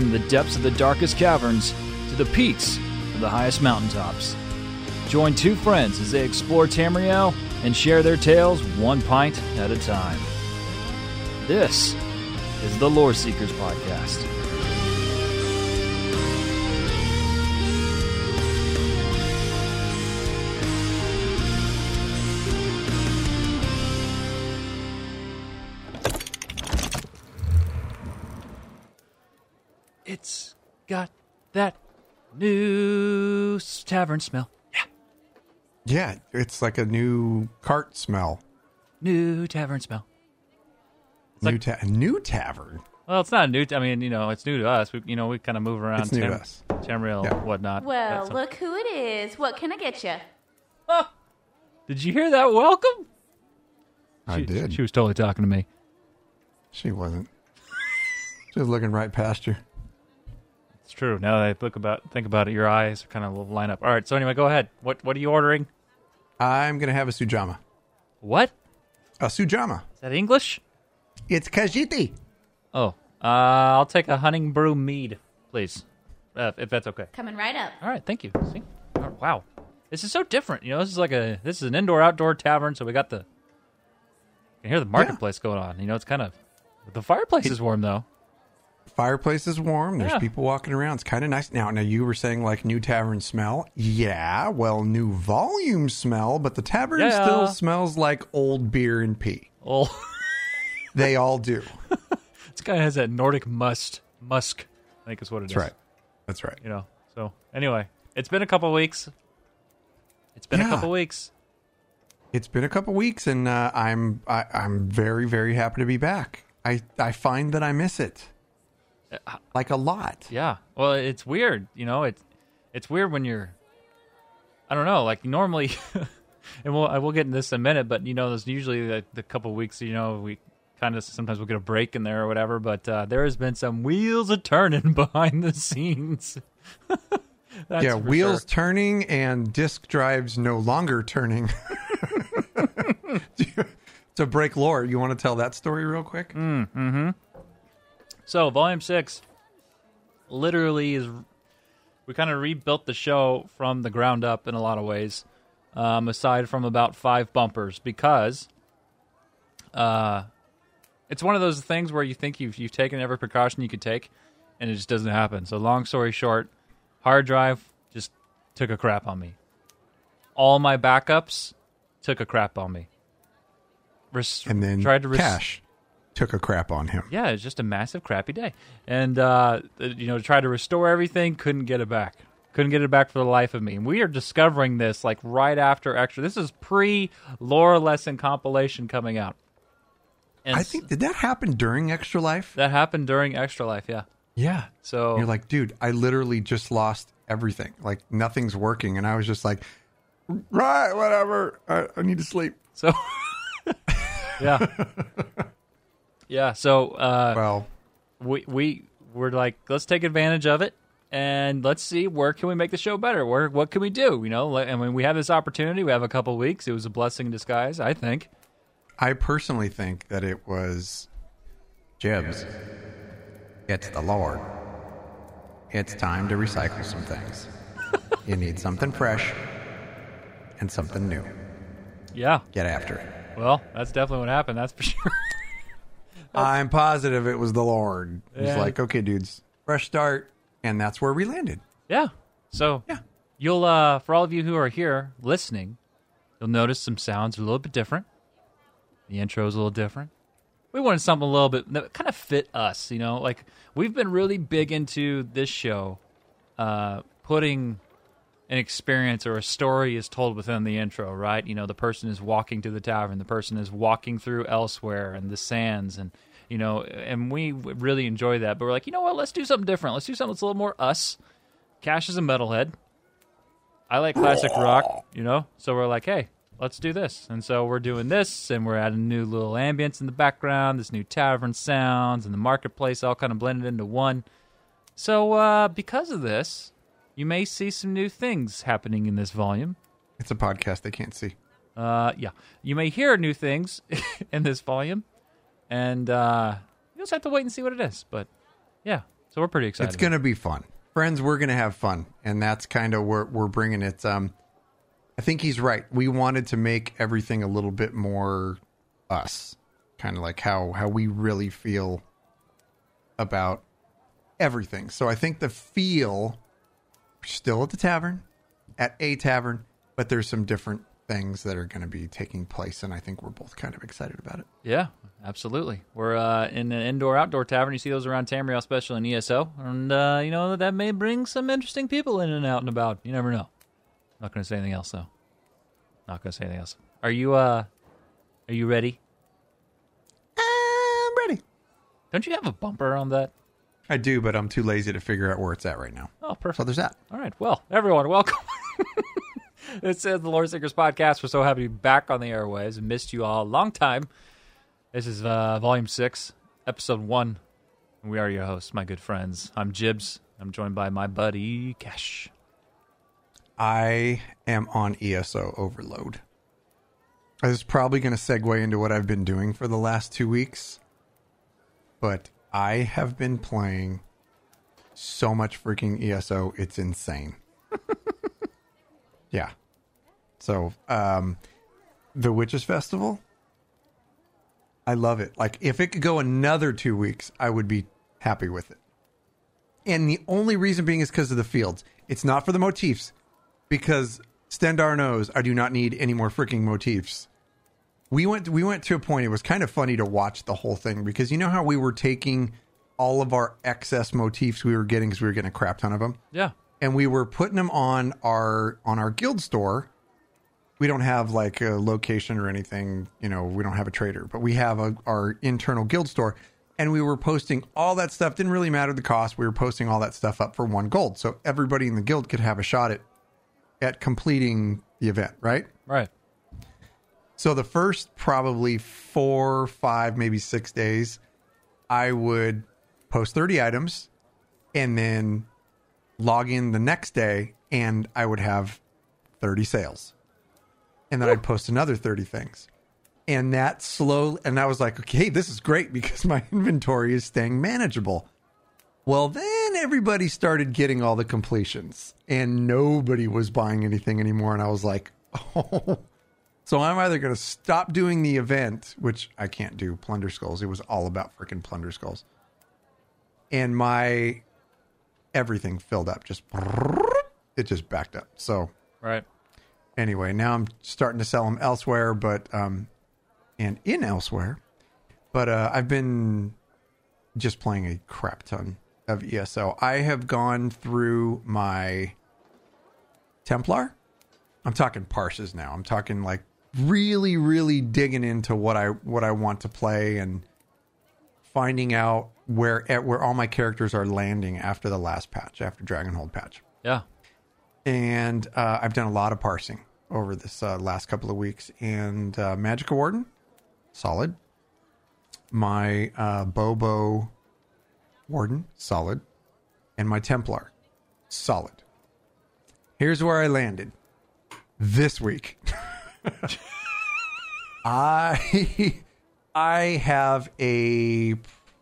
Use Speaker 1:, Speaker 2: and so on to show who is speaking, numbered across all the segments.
Speaker 1: from the depths of the darkest caverns to the peaks of the highest mountaintops. Join two friends as they explore Tamriel and share their tales one pint at a time. This is the Lore Seekers Podcast. New tavern smell. Yeah.
Speaker 2: Yeah, it's like a new cart smell.
Speaker 1: New tavern smell.
Speaker 2: new ta- new tavern.
Speaker 1: Well, it's not new. I mean, you know, it's new to us. We, you know, we kind of move around
Speaker 2: It's new to us.
Speaker 1: Tamriel,
Speaker 2: Yeah.
Speaker 1: whatnot.
Speaker 3: Well,
Speaker 1: That's-
Speaker 3: look who it is. What can I get you? Oh, ah!
Speaker 1: Did you hear that? Welcome.
Speaker 2: I
Speaker 1: She-
Speaker 2: did.
Speaker 1: She was totally talking to me.
Speaker 2: She wasn't. she was looking right past you.
Speaker 1: It's true. Now that I look about, think about it, your eyes kind of line up. All right. So anyway, go ahead. What What are you ordering?
Speaker 2: I'm gonna have a sujamma.
Speaker 1: What
Speaker 2: A sujamma.
Speaker 1: is that English?
Speaker 2: It's kajiti.
Speaker 1: Oh, uh, I'll take a Honningbrew mead, please, uh, if that's okay.
Speaker 3: Coming right up.
Speaker 1: All right, thank you. See, Oh, wow, this is so different. You know, this is like a this is an indoor outdoor tavern, so we got the you can hear the marketplace going on. You know, it's kind of the fireplace is warm though.
Speaker 2: Fireplace is warm. There's
Speaker 1: Yeah.
Speaker 2: people walking around. It's kind of nice. Now, now you were saying like new tavern smell. Yeah, well, new volume smell, but the tavern
Speaker 1: Yeah.
Speaker 2: still smells like old beer and pee.
Speaker 1: Oh,
Speaker 2: They all do.
Speaker 1: this guy has that Nordic must musk. I think is what it is.
Speaker 2: That's right. That's right.
Speaker 1: You know. So anyway, it's been a couple weeks. It's been a
Speaker 2: Yeah.
Speaker 1: couple weeks.
Speaker 2: It's been a couple weeks, and uh, I'm I, I'm very very happy to be back. I I find that I miss it like a lot.
Speaker 1: Yeah. Well, it's weird, you know. It's it's weird when you're. I don't know. Like normally, and we'll I will get into this in a minute, but you know, there's usually the, the couple weeks. You know, we kind of sometimes we'll get a break in there or whatever. But uh, there has been some wheels a turning behind the scenes. That's
Speaker 2: yeah, wheels
Speaker 1: sure.
Speaker 2: turning and disk drives no longer turning. to break lore, you want to tell that story real quick?
Speaker 1: So volume six, literally is we kind of rebuilt the show from the ground up in a lot of ways. Um, aside from about five bumpers, because uh, it's one of those things where you think you've you've taken every precaution you could take, and it just doesn't happen. So long story short, hard drive just took a crap on me. All my backups took a crap on me. Res-
Speaker 2: And then
Speaker 1: tried to res-
Speaker 2: Cash took a crap on him.
Speaker 1: yeah, it's just a massive crappy day. And uh, you know, to try to restore everything, couldn't get it back. Couldn't get it back for the life of me. And we are discovering this like right after extra. This is pre lore lesson compilation coming out. And
Speaker 2: I think did that happen during Extra Life?
Speaker 1: that happened during Extra Life. Yeah.
Speaker 2: Yeah.
Speaker 1: So
Speaker 2: You're like, dude, I literally just lost everything. Like nothing's working, and I was just like, right, whatever. I, I need to sleep.
Speaker 1: so yeah, yeah. So uh,
Speaker 2: Well,
Speaker 1: we we we're like, let's take advantage of it and let's see where can we make the show better. Where what can we do? You know, I mean, we have this opportunity. We have a couple weeks. It was a blessing in disguise, I think.
Speaker 2: I personally think that it was Jibs. It's the Lord. It's time to recycle some things. you need something fresh and something new.
Speaker 1: Yeah.
Speaker 2: Get after it.
Speaker 1: Well, that's definitely what happened. That's for sure.
Speaker 2: I'm positive it was the Lord. He's
Speaker 1: Yeah.
Speaker 2: like, okay, dudes, fresh start. And that's where we landed.
Speaker 1: yeah. So
Speaker 2: Yeah.
Speaker 1: you'll uh for all of you who are here listening, you'll notice some sounds are a little bit different. The intro's a little different. We wanted something a little bit that kind of fit us, you know. Like we've been really big into this show, uh, putting an experience or a story is told within the intro, right? You know, the person is walking to the tavern, the person is walking through Elsweyr and the sands and you know, and we really enjoy that. But we're like, you know what? Let's do something different. Let's do something that's a little more us. Cash is a metalhead. I like classic rock, you know? So we're like, hey, let's do this. And so we're doing this, and we're adding new little ambience in the background, this new tavern sounds, and the marketplace all kind of blended into one. So uh, because of this, you may see some new things happening in this volume.
Speaker 2: It's a podcast they can't see.
Speaker 1: Uh, yeah, you may hear new things in this volume, and uh, you'll just have to wait and see what it is. But yeah, So we're pretty excited.
Speaker 2: It's going to be fun. Friends, we're going to have fun. And that's kind of where we're bringing it. Um, I think he's right. We wanted to make everything a little bit more us, kind of like how, how we really feel about everything. So I think the feel still at the tavern, at a tavern, but there's some different things that are going to be taking place. And I think we're both kind of excited about it.
Speaker 1: Yeah, absolutely. We're uh, in an indoor outdoor tavern. You see those around Tamriel, especially in ESO, and uh, you know that may bring some interesting people in and out and about. You never know. Not going to say anything else though. Not going to say anything else. Are you uh, are you ready?
Speaker 2: I'm ready.
Speaker 1: Don't you have a bumper on that?
Speaker 2: I do, but I'm too lazy to figure out where it's at right now.
Speaker 1: Oh,
Speaker 2: So
Speaker 1: perfect.
Speaker 2: there's that.
Speaker 1: All right. Well, everyone, welcome. this is the Lore Seekers podcast. We're so happy to be back on the airways and missed you all a long time. This is uh, volume six, episode one. We are your hosts, my good friends. I'm Jibs. I'm joined by my buddy Cash.
Speaker 2: I am on ESO overload. This is probably going to segue into what I've been doing for the last two weeks, but I have been playing so much freaking ESO, it's insane. yeah. So, um, the Witches Festival, I love it. Like, if it could go another two weeks, I would be happy with it. And the only reason being is because of the fields. It's not for the motifs because Stendarr knows I do not need any more freaking motifs. We went we went to a point it was kind of funny to watch the whole thing because you know how we were taking all of our excess motifs we were getting because we were getting a crap ton of them
Speaker 1: Yeah.
Speaker 2: and we were putting them on our on our guild store. We don't have like a location or anything, you know, we don't have a trader, but we have a, our internal guild store and we were posting all that stuff didn't really matter the cost. We were posting all that stuff up for 1 gold. So everybody in the guild could have a shot at at completing the event, right?
Speaker 1: Right.
Speaker 2: So the first probably four, five, maybe six days, I would post 30 items and then log in the next day and I would have 30 sales. And then I'd post another 30 things. And that slow, and I was like, okay, this is great because my inventory is staying manageable. Well, then everybody started getting all the completions and nobody was buying anything anymore. And I was like, oh. So I'm either going to stop doing the event, which I can't do, Plunder Skulls. It was all about freaking Plunder Skulls. And my everything filled up. Just, it just backed up. So
Speaker 1: Right.
Speaker 2: anyway, now I'm starting to sell them elsewhere, but um, and in Elsweyr. But uh, I've been just playing a crap ton of ESO. I have gone through my Templar. I'm talking parses now. I'm talking like really, really digging into what I what I want to play and finding out where where all my characters are landing after the last patch, after Dragonhold patch
Speaker 1: Yeah.
Speaker 2: and uh, I've done a lot of parsing over this uh, last couple of weeks. And uh, Magica Warden, solid. My uh, Bobo Warden, solid, and my Templar, solid. Here's where I landed this week. I I have a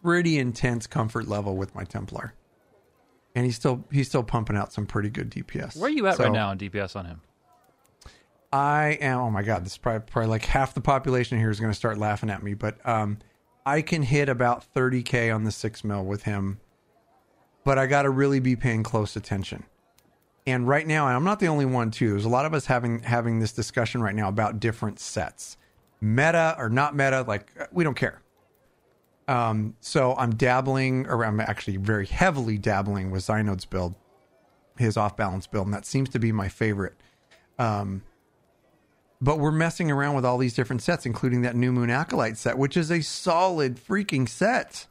Speaker 2: pretty intense comfort level with my Templar. And he's still he's still pumping out some pretty good DPS.
Speaker 1: Where are you at
Speaker 2: So
Speaker 1: right now on DPS on him?
Speaker 2: I am. Oh my god, this is probably, probably like half the population here is going to start laughing at me. But um, I can hit about 30k on the six mil with him, but I got to really be paying close attention. And right now, and I'm not the only one too. There's a lot of us having having this discussion right now about different sets, meta or not meta. Like we don't care. Um, so I'm dabbling, or I'm actually very heavily dabbling with Xynode's build, his off balance build, and that seems to be my favorite. Um, but we're messing around with all these different sets, including that New Moon Acolyte set, which is a solid freaking set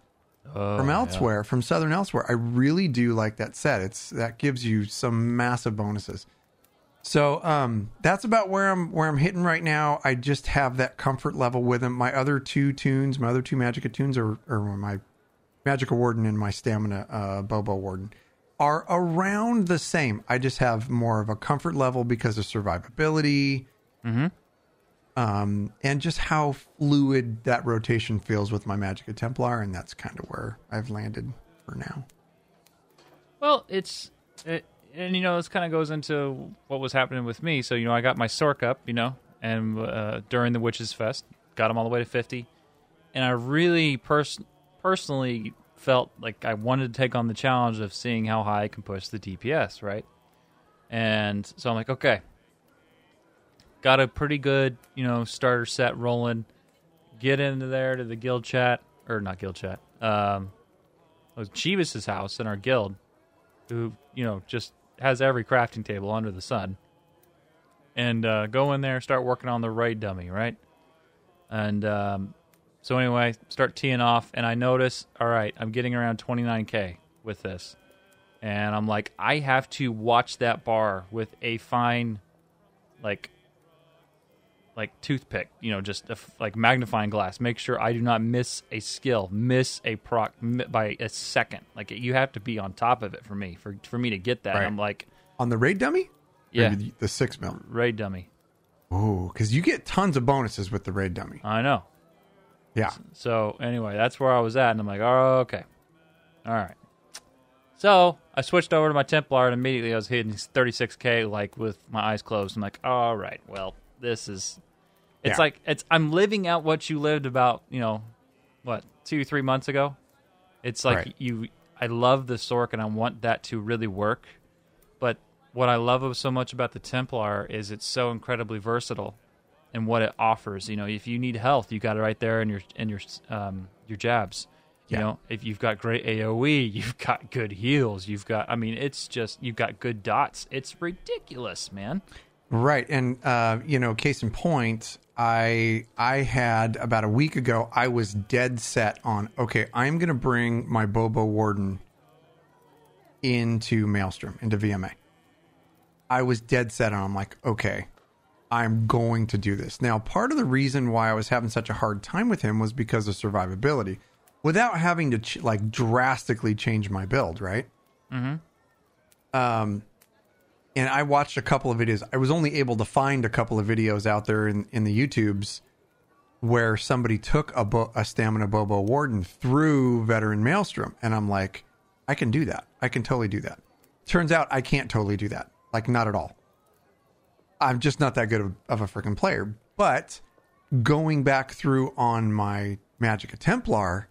Speaker 1: Oh,
Speaker 2: from
Speaker 1: yeah.
Speaker 2: Elsweyr, from Southern Elsweyr. I really do like that set. It's that gives you some massive bonuses. So um, that's about where I'm where I'm hitting right now. I just have that comfort level with them. My other two tunes, my other two Magica tunes, are or my Magica Warden and my Stamina uh, Bobo Warden are around the same. I just have more of a comfort level because of survivability, um, and just how fluid that rotation feels with my Magica Templar, and that's kind of where I've landed for now.
Speaker 1: Well, it's it, and you know this kind of goes into what was happening with me. So you know I got my Sork up, you know, and uh, during the Witches Fest, got him all the way to fifty, and I really pers- personally felt like I wanted to take on the challenge of seeing how high I can push the DPS, right? And so I'm like, okay, got a pretty good you know starter set rolling. Get into there to the guild chat or not guild chat. Um, Chivas's house in our guild, who you know just has every crafting table under the sun. And uh, go in there, start working on the raid dummy, right? And um, so anyway, start teeing off, and I notice, all right, I'm getting around 29k with this, and I'm like, I have to watch that bar with a fine, like like toothpick, you know, just a f like magnifying glass. Make sure I do not miss a skill, miss a proc mi- by a second. Like you have to be on top of it for me for for me to get that.
Speaker 2: Right.
Speaker 1: I'm like,
Speaker 2: On the raid dummy?
Speaker 1: Yeah,
Speaker 2: The, the six mil.
Speaker 1: raid dummy.
Speaker 2: Oh, because you get tons of bonuses with the raid dummy.
Speaker 1: I know.
Speaker 2: Yeah.
Speaker 1: So anyway, that's where I was at, and I'm like, oh, okay, all right. So I switched over to my Templar, and immediately I was hitting 36k like with my eyes closed. I'm like, all right, well, this is. It's
Speaker 2: Yeah.
Speaker 1: like it's. I'm living out what you lived about, you know, what two, three months ago. It's like
Speaker 2: Right.
Speaker 1: you. I love the Sork, and I want that to really work. But what I love so much about the Templar is it's so incredibly versatile and what it offers. You know, if you need health, you got it right there in your in your um, your jabs. You
Speaker 2: Yeah.
Speaker 1: know, if you've got great AOE, you've got good heals. You've got, I mean, it's just you've got good dots. It's ridiculous, man.
Speaker 2: Right, and uh, you know, case in point, I I had about a week ago. I was dead set on okay. I'm going to bring my Bobo Warden into Maelstrom into VMA. I was dead set on. I'm like, okay, I'm going to do this. Now, part of the reason why I was having such a hard time with him was because of survivability, without having to ch- like drastically change my build. Right. Mm-hmm. Um, and I watched a couple of videos. I was only able to find a couple of videos out there in, in the YouTubes where somebody took a, bo- a stamina Bobo Warden through Veteran Maelstrom, and I'm like, I can do that. I can totally do that. Turns out I can't totally do that. Like not at all. I'm just not that good of, of a freaking player. But going back through on my Magica Templar,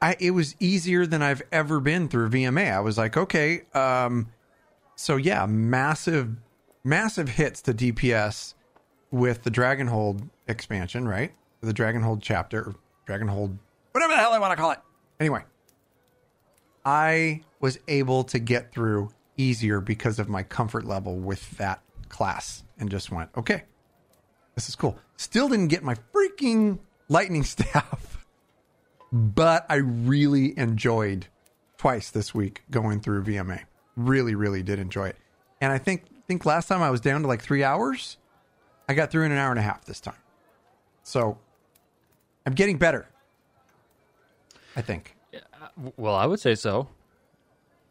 Speaker 2: I it was easier than I've ever been through VMA. I was like, okay, um, so yeah, massive, massive hits to DPS with the Dragonhold expansion, right? The Dragonhold chapter, Dragonhold, whatever the hell I want to call it. Anyway, I was able to get through easier because of my comfort level with that class, and just went, okay, this is cool. Still didn't get my freaking lightning staff, but I really enjoyed twice this week going through VMA. Really, really did enjoy it. And I think think last time I was down to like three hours. I got through in an hour and a half this time. So I'm getting better. I think.
Speaker 1: Well, I would say so.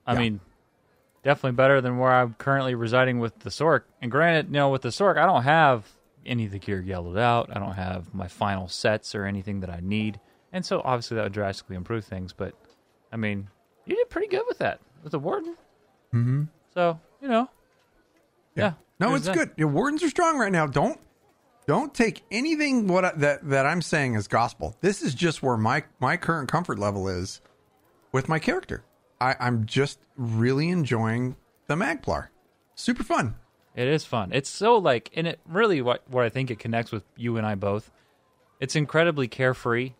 Speaker 1: I
Speaker 2: Yeah.
Speaker 1: mean, definitely better than where I'm currently residing with the Sork. And granted, you know, with the Sork, I don't have any of the gear yellowed out. I don't have my final sets or anything that I need. And so obviously that would drastically improve things. But I mean, you did pretty good with that with the Warden. Mm-hmm. So, you know. Yeah.
Speaker 2: No, it's
Speaker 1: that.
Speaker 2: good. Your wardens are strong right now. Don't don't take anything what I, that that I'm saying as gospel. This is just where my my current comfort level is with my character. I, I'm just really enjoying the Magplar. Super fun.
Speaker 1: It is fun. It's so like, and it really what what I think it connects with you and I both. It's incredibly carefree,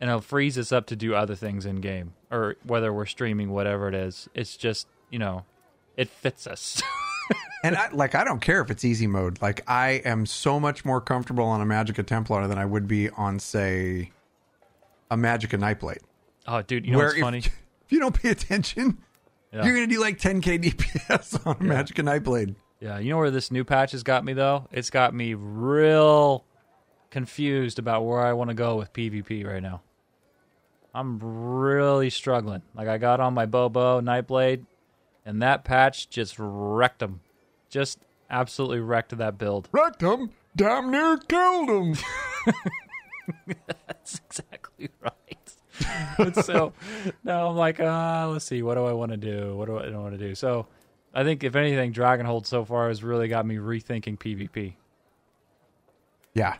Speaker 1: and it frees us up to do other things in game, or whether we're streaming, whatever it is. It's just you know, it fits us.
Speaker 2: And I, like I don't care if it's easy mode. Like I am so much more comfortable on a Magica Templar than I would be on say a Magica Nightblade.
Speaker 1: oh, dude, you know what's
Speaker 2: if,
Speaker 1: funny?
Speaker 2: if you don't pay attention,
Speaker 1: Yeah.
Speaker 2: you're gonna do like 10k DPS on a Magica Nightblade.
Speaker 1: Yeah, you know where this new patch has got me though? It's got me real confused about where I want to go with PvP right now. I'm really struggling. Like I got on my Bobo Nightblade, and that patch just wrecked them. Just absolutely wrecked that build.
Speaker 2: Wrecked him, damn near killed him.
Speaker 1: That's exactly right. And so now I'm like, uh, let's see, what do I want to do? What do I want to do? So I think if anything, Dragonhold so far has really got me rethinking PvP.
Speaker 2: Yeah.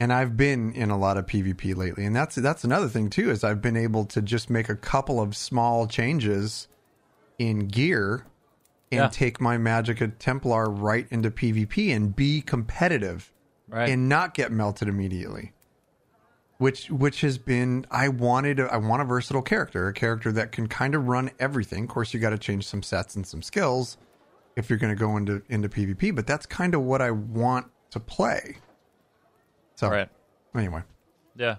Speaker 2: And I've been in a lot of PvP lately. And that's that's another thing too, is I've been able to just make a couple of small changes in gear and
Speaker 1: Yeah.
Speaker 2: take my Magica Templar right into PvP and be competitive
Speaker 1: Right.
Speaker 2: and not get melted immediately. Which which has been I wanted I want a versatile character, a character that can kind of run everything. Of course, you got to change some sets and some skills if you're going to go into into PvP, but that's kind of what I want to play. So
Speaker 1: right.
Speaker 2: anyway,
Speaker 1: Yeah.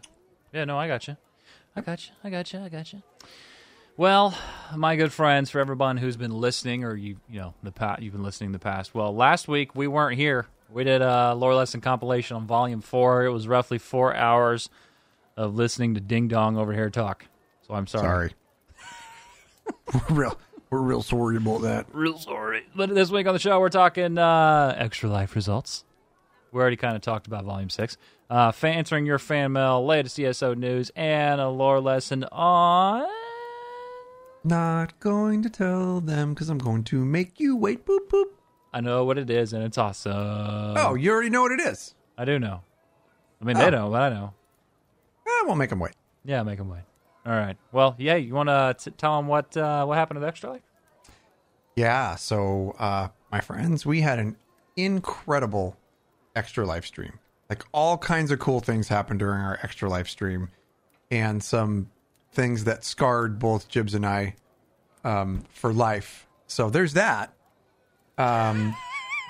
Speaker 1: Yeah, no, I got you. I got you. I got you. I got you. Well, my good friends, for everyone who's been listening, or you, you know, the past, you've been listening in the past. Well, last week we weren't here. We did a lore lesson compilation on Volume Four. It was roughly four hours of listening to Ding Dong over here talk. So I'm sorry.
Speaker 2: sorry. we're real we're real sorry about that.
Speaker 1: Real sorry. But this week on the show, we're talking uh, extra life results. We already kind of talked about Volume 6. Uh, answering your fan mail, latest ESO news, and a lore lesson on.
Speaker 2: Not going to tell them because I'm going to make you wait. Boop boop.
Speaker 1: I know what it is, and it's awesome.
Speaker 2: oh, you already know what it is.
Speaker 1: I do know. I mean,
Speaker 2: Oh.
Speaker 1: they know, but I know.
Speaker 2: Eh, we'll make them wait.
Speaker 1: Yeah, make them wait. All right. Well, yeah, you want to tell them what uh, what happened to the extra life?
Speaker 2: Yeah. So, uh, my friends, we had an incredible extra life stream. Like all kinds of cool things happened during our extra life stream, and some things that scarred both Jibs and I um, for life. So there's that. Um,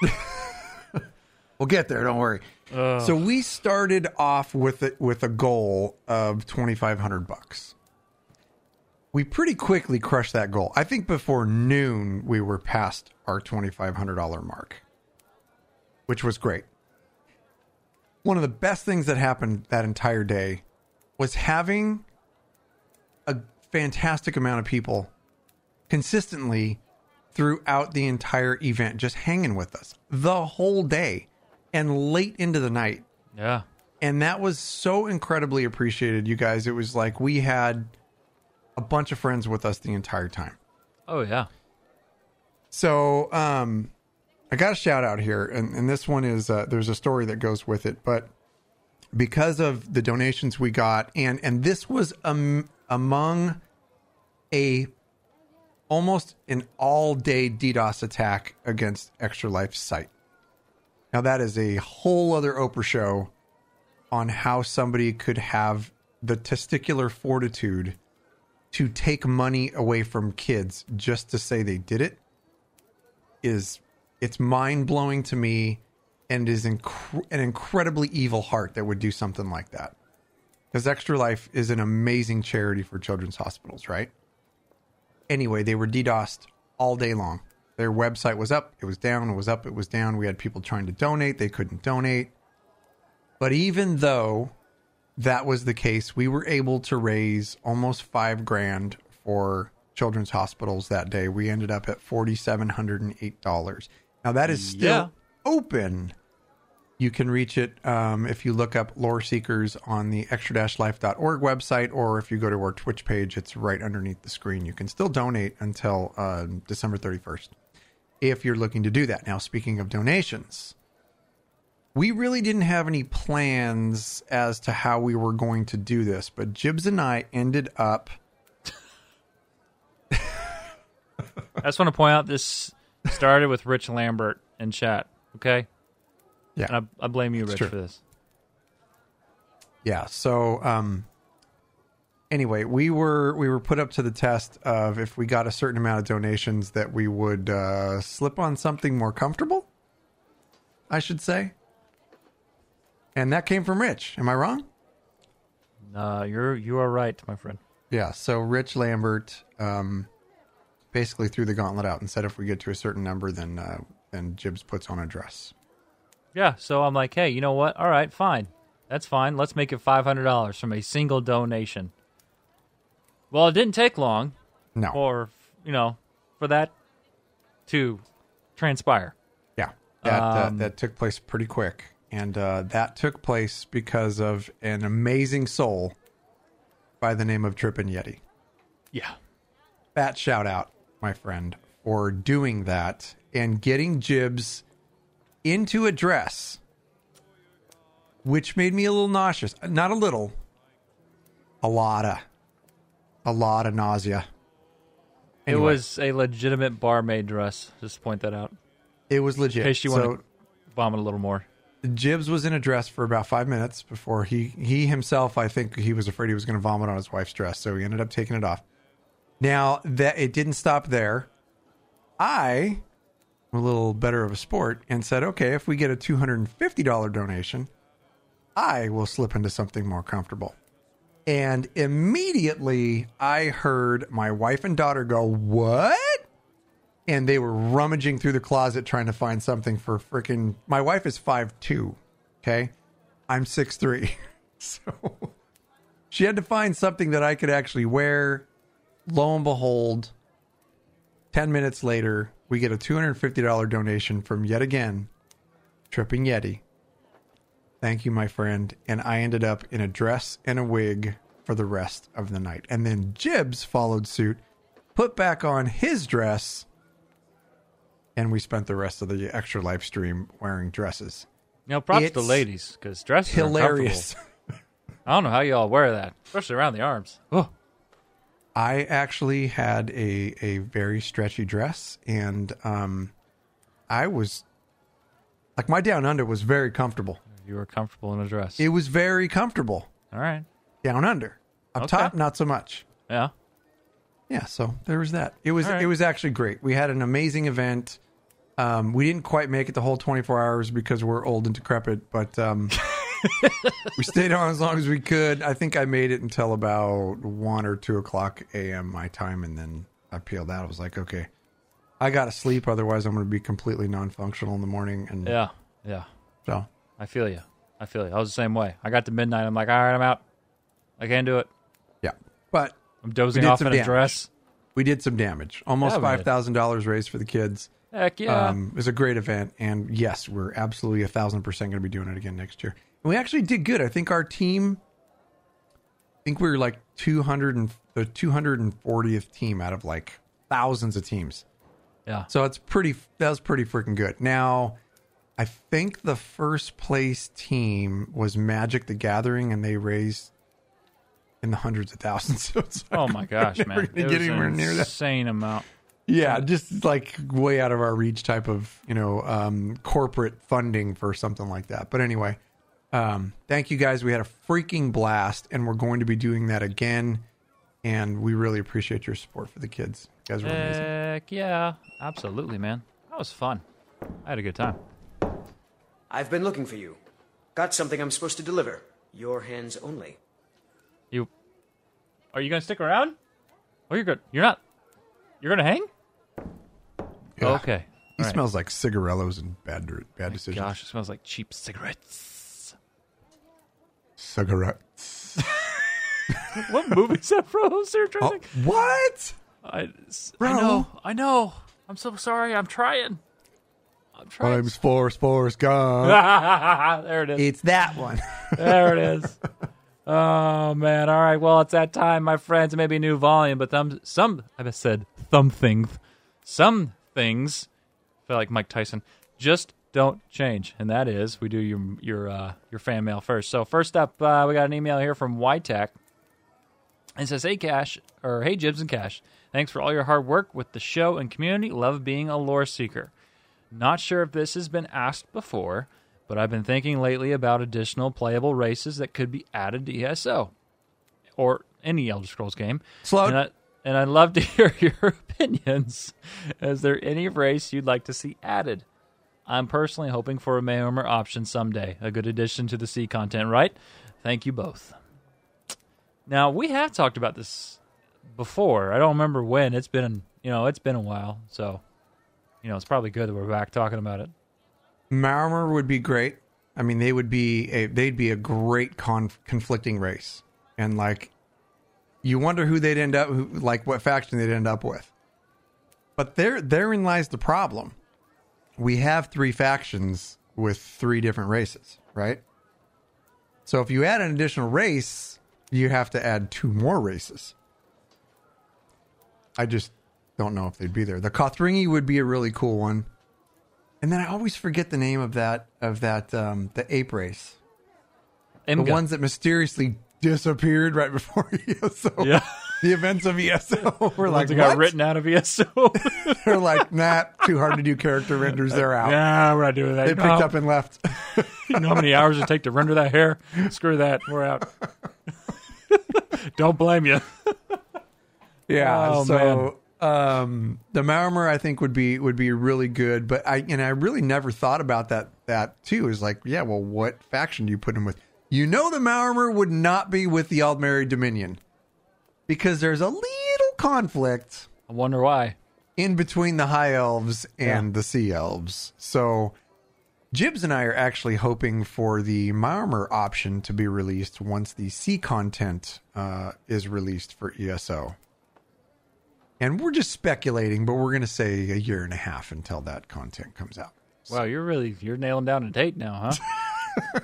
Speaker 2: we'll get there. Don't worry. So we started off with it with a goal of twenty five hundred bucks. We pretty quickly crushed that goal. I think before noon we were past our twenty five hundred dollar mark, which was great. One of the best things that happened that entire day was having a fantastic amount of people consistently throughout the entire event, just hanging with us the whole day and late into the night.
Speaker 1: Yeah.
Speaker 2: And that was so incredibly appreciated, you guys. It was like we had a bunch of friends with us the entire time.
Speaker 1: Oh yeah.
Speaker 2: So, um, I got a shout out here, and, and this one is uh, there's a story that goes with it, but because of the donations we got, and and this was um, among a almost an all day DDoS attack against Extra Life site. Now that is a whole other Oprah show on how somebody could have the testicular fortitude to take money away from kids just to say they did it is it's mind blowing to me and is inc- an incredibly evil heart that would do something like that. Because Extra Life is an amazing charity for children's hospitals, right? Anyway, they were DDoSed all day long. Their website was up, it was down, it was up, it was down. We had people trying to donate, they couldn't donate. But even though that was the case, we were able to raise almost five grand for children's hospitals that day. We ended up at forty seven hundred and eight dollars. Now that is still
Speaker 1: Yeah.
Speaker 2: open. You can reach it um, if you look up Lore Seekers on the extra-life.org website, or if you go to our Twitch page, it's right underneath the screen. You can still donate until uh, December 31st if you're looking to do that. Now, speaking of donations, we really didn't have any plans as to how we were going to do this, but Jibs and I ended up.
Speaker 1: I just want to point out this started with Rich Lambert in chat. Okay.
Speaker 2: Yeah.
Speaker 1: And I, I blame you, Rich, for this.
Speaker 2: Yeah. So, um, anyway, we were we were put up to the test of if we got a certain amount of donations that we would uh, slip on something more comfortable. I should say. And that came from Rich. Am I wrong?
Speaker 1: Uh, you're you are right, my friend.
Speaker 2: Yeah. So Rich Lambert um, basically threw the gauntlet out and said if we get to a certain number, then uh, then Jibs puts on a dress.
Speaker 1: Yeah. So I'm like, hey, you know what? All right, fine. That's fine. Let's make it five hundred dollars from a single donation. Well, it didn't take long
Speaker 2: No.
Speaker 1: for you know for that to transpire.
Speaker 2: Yeah, that uh,
Speaker 1: Um,
Speaker 2: that took place pretty quick, and uh, that took place because of an amazing soul by the name of Trippin' Yeti.
Speaker 1: Yeah.
Speaker 2: Fat shout out, my friend, for doing that and getting Jibs into a dress, which made me a little nauseous. Not a little, a lot of, a lot of nausea.
Speaker 1: It was a legitimate barmaid dress. Just to point that out.
Speaker 2: it was legit.
Speaker 1: In case you
Speaker 2: so
Speaker 1: want to vomit a little more.
Speaker 2: Jibs was in a dress for about five minutes before he he himself. I think he was afraid he was going to vomit on his wife's dress, so he ended up taking it off. Now that it didn't stop there, I a little better of a sport and said, okay, if we get a two hundred and fifty dollar donation, I will slip into something more comfortable. And immediately I heard my wife and daughter go, "What?" and they were rummaging through the closet trying to find something for freaking my wife is five two okay i'm six three so she had to find something that i could actually wear lo and behold 10 minutes later we get a $250 donation from yet again tripping yeti thank you my friend and i ended up in a dress and a wig for the rest of the night and then jibs followed suit put back on his dress and we spent the rest of the extra live stream wearing dresses.
Speaker 1: You know, props to the ladies because dresses are
Speaker 2: Hilarious.
Speaker 1: I don't know how y'all wear that, especially around the arms. Oh,
Speaker 2: I actually had a a very stretchy dress, and um, I was like my down under was very comfortable.
Speaker 1: you were comfortable in a dress.
Speaker 2: It was very comfortable
Speaker 1: All right.
Speaker 2: down under. Up
Speaker 1: Okay.
Speaker 2: top, not so much.
Speaker 1: Yeah.
Speaker 2: Yeah, so there was that. It was
Speaker 1: right.
Speaker 2: it was actually great. We had an amazing event. Um, we didn't quite make it the whole 24 hours because we're old and decrepit, but um, we stayed on as long as we could. I think I made it until about one or two o'clock a.m. my time, and then I peeled out. I was like, okay, I got to sleep, otherwise I'm going to be completely non-functional in the morning. And
Speaker 1: Yeah. Yeah.
Speaker 2: so
Speaker 1: I feel you. I feel you. I was the same way. I got to midnight. I'm like, all right, I'm out. I can't do it.
Speaker 2: yeah, but
Speaker 1: I'm dozing off in a dress.
Speaker 2: we did some damage. Almost
Speaker 1: Yeah,
Speaker 2: five thousand dollars raised for the kids.
Speaker 1: Heck yeah.
Speaker 2: Um, it was a great event, and yes, we're absolutely a thousand percent going to be doing it again next year. And we actually did good. I think our team, I think we were like two hundred and the two hundred and fortieth team out of like thousands of teams.
Speaker 1: yeah.
Speaker 2: So it's pretty. That was pretty freaking good. Now, I think the first place team was Magic the Gathering, and they raised in the hundreds of thousands. So it's like,
Speaker 1: Oh my gosh, man. It
Speaker 2: get anywhere
Speaker 1: an
Speaker 2: near that.
Speaker 1: insane amount.
Speaker 2: Yeah, just like way out of our reach type of, you know, um, corporate funding for something like that. But anyway, um, thank you guys. We had a freaking blast, and we're going to be doing that again. And we really appreciate your support for the kids. You guys were amazing.
Speaker 1: Heck yeah. Absolutely, man. That was fun. I had a good time.
Speaker 4: I've been looking for you. Got something I'm supposed to deliver. Your hands only.
Speaker 1: You are you gonna stick around? Oh, you're good. You're not. You're gonna hang?
Speaker 2: Yeah.
Speaker 1: Okay.
Speaker 2: He
Speaker 1: All right.
Speaker 2: smells like cigarellos and bad, bad decisions.
Speaker 1: Gosh, it smells like cheap cigarettes.
Speaker 2: Cigarettes.
Speaker 1: what movie is that from? Sir, trying
Speaker 2: Oh,
Speaker 1: to
Speaker 2: what?
Speaker 1: I,
Speaker 2: Bro.
Speaker 1: know. I know. I'm so sorry. I'm trying. I'm trying.
Speaker 2: I'm Forrest Forrest Gump.
Speaker 1: there it is.
Speaker 2: it's that one.
Speaker 1: There it is. Oh man! All right. Well, it's that time, my friends. Maybe a new volume, but some some I just said thumb things. Some things I feel like Mike Tyson just don't change, and that is we do your your uh, your fan mail first. So first up, uh, we got an email here from YTech. It says, "Hey Cash or Hey Jibs and Cash, thanks for all your hard work with the show and community. Love being a lore seeker. Not sure if this has been asked before, but I've been thinking lately about additional playable races that could be added to ESO or any Elder Scrolls game.
Speaker 2: Slow-
Speaker 1: And, I, and I'd love to hear your opinions. Is there any race you'd like to see added? I'm personally hoping for a Maormer option someday. A good addition to the sea content, right? Thank you both. Now we have talked about this before. I don't remember when. It's been you know it's been a while, so you know it's probably good that we're back talking about it.
Speaker 2: Maormer would be great. I mean, they would be a they'd be a great conf- conflicting race, and like, you wonder who they'd end up, who, like what faction they'd end up with. But there, therein lies the problem. We have three factions with three different races, right? So if you add an additional race, you have to add two more races. I just don't know if they'd be there. The Kothringi would be a really cool one. And then I always forget the name of that of that um, the ape race. The ones that mysteriously disappeared right before ESO.
Speaker 1: Yeah.
Speaker 2: The events of ESO were like
Speaker 1: that got written out of ESO.
Speaker 2: They're like, nah, too hard to do character renders. They're out.
Speaker 1: yeah, we're not doing that.
Speaker 2: They picked
Speaker 1: No.
Speaker 2: up and left.
Speaker 1: You know how many hours it take to render that hair? Screw that. We're out. Don't blame you.
Speaker 2: Yeah.
Speaker 1: Oh,
Speaker 2: so um the Maormer I think would be would be really good, but I and I really never thought about that that too. Is like, yeah, well, what faction do you put him with? You know, the Maormer would not be with the Aldmeri Dominion because there's a little conflict
Speaker 1: I wonder why.
Speaker 2: in between the High Elves and the Sea Elves. So. Jibs and I are actually hoping for the Maormer option to be released once the sea content uh, is released for ESO. And we're just speculating, but we're going to say a year and a half until that content comes out.
Speaker 1: Wow, you're really you're nailing down a date now, huh?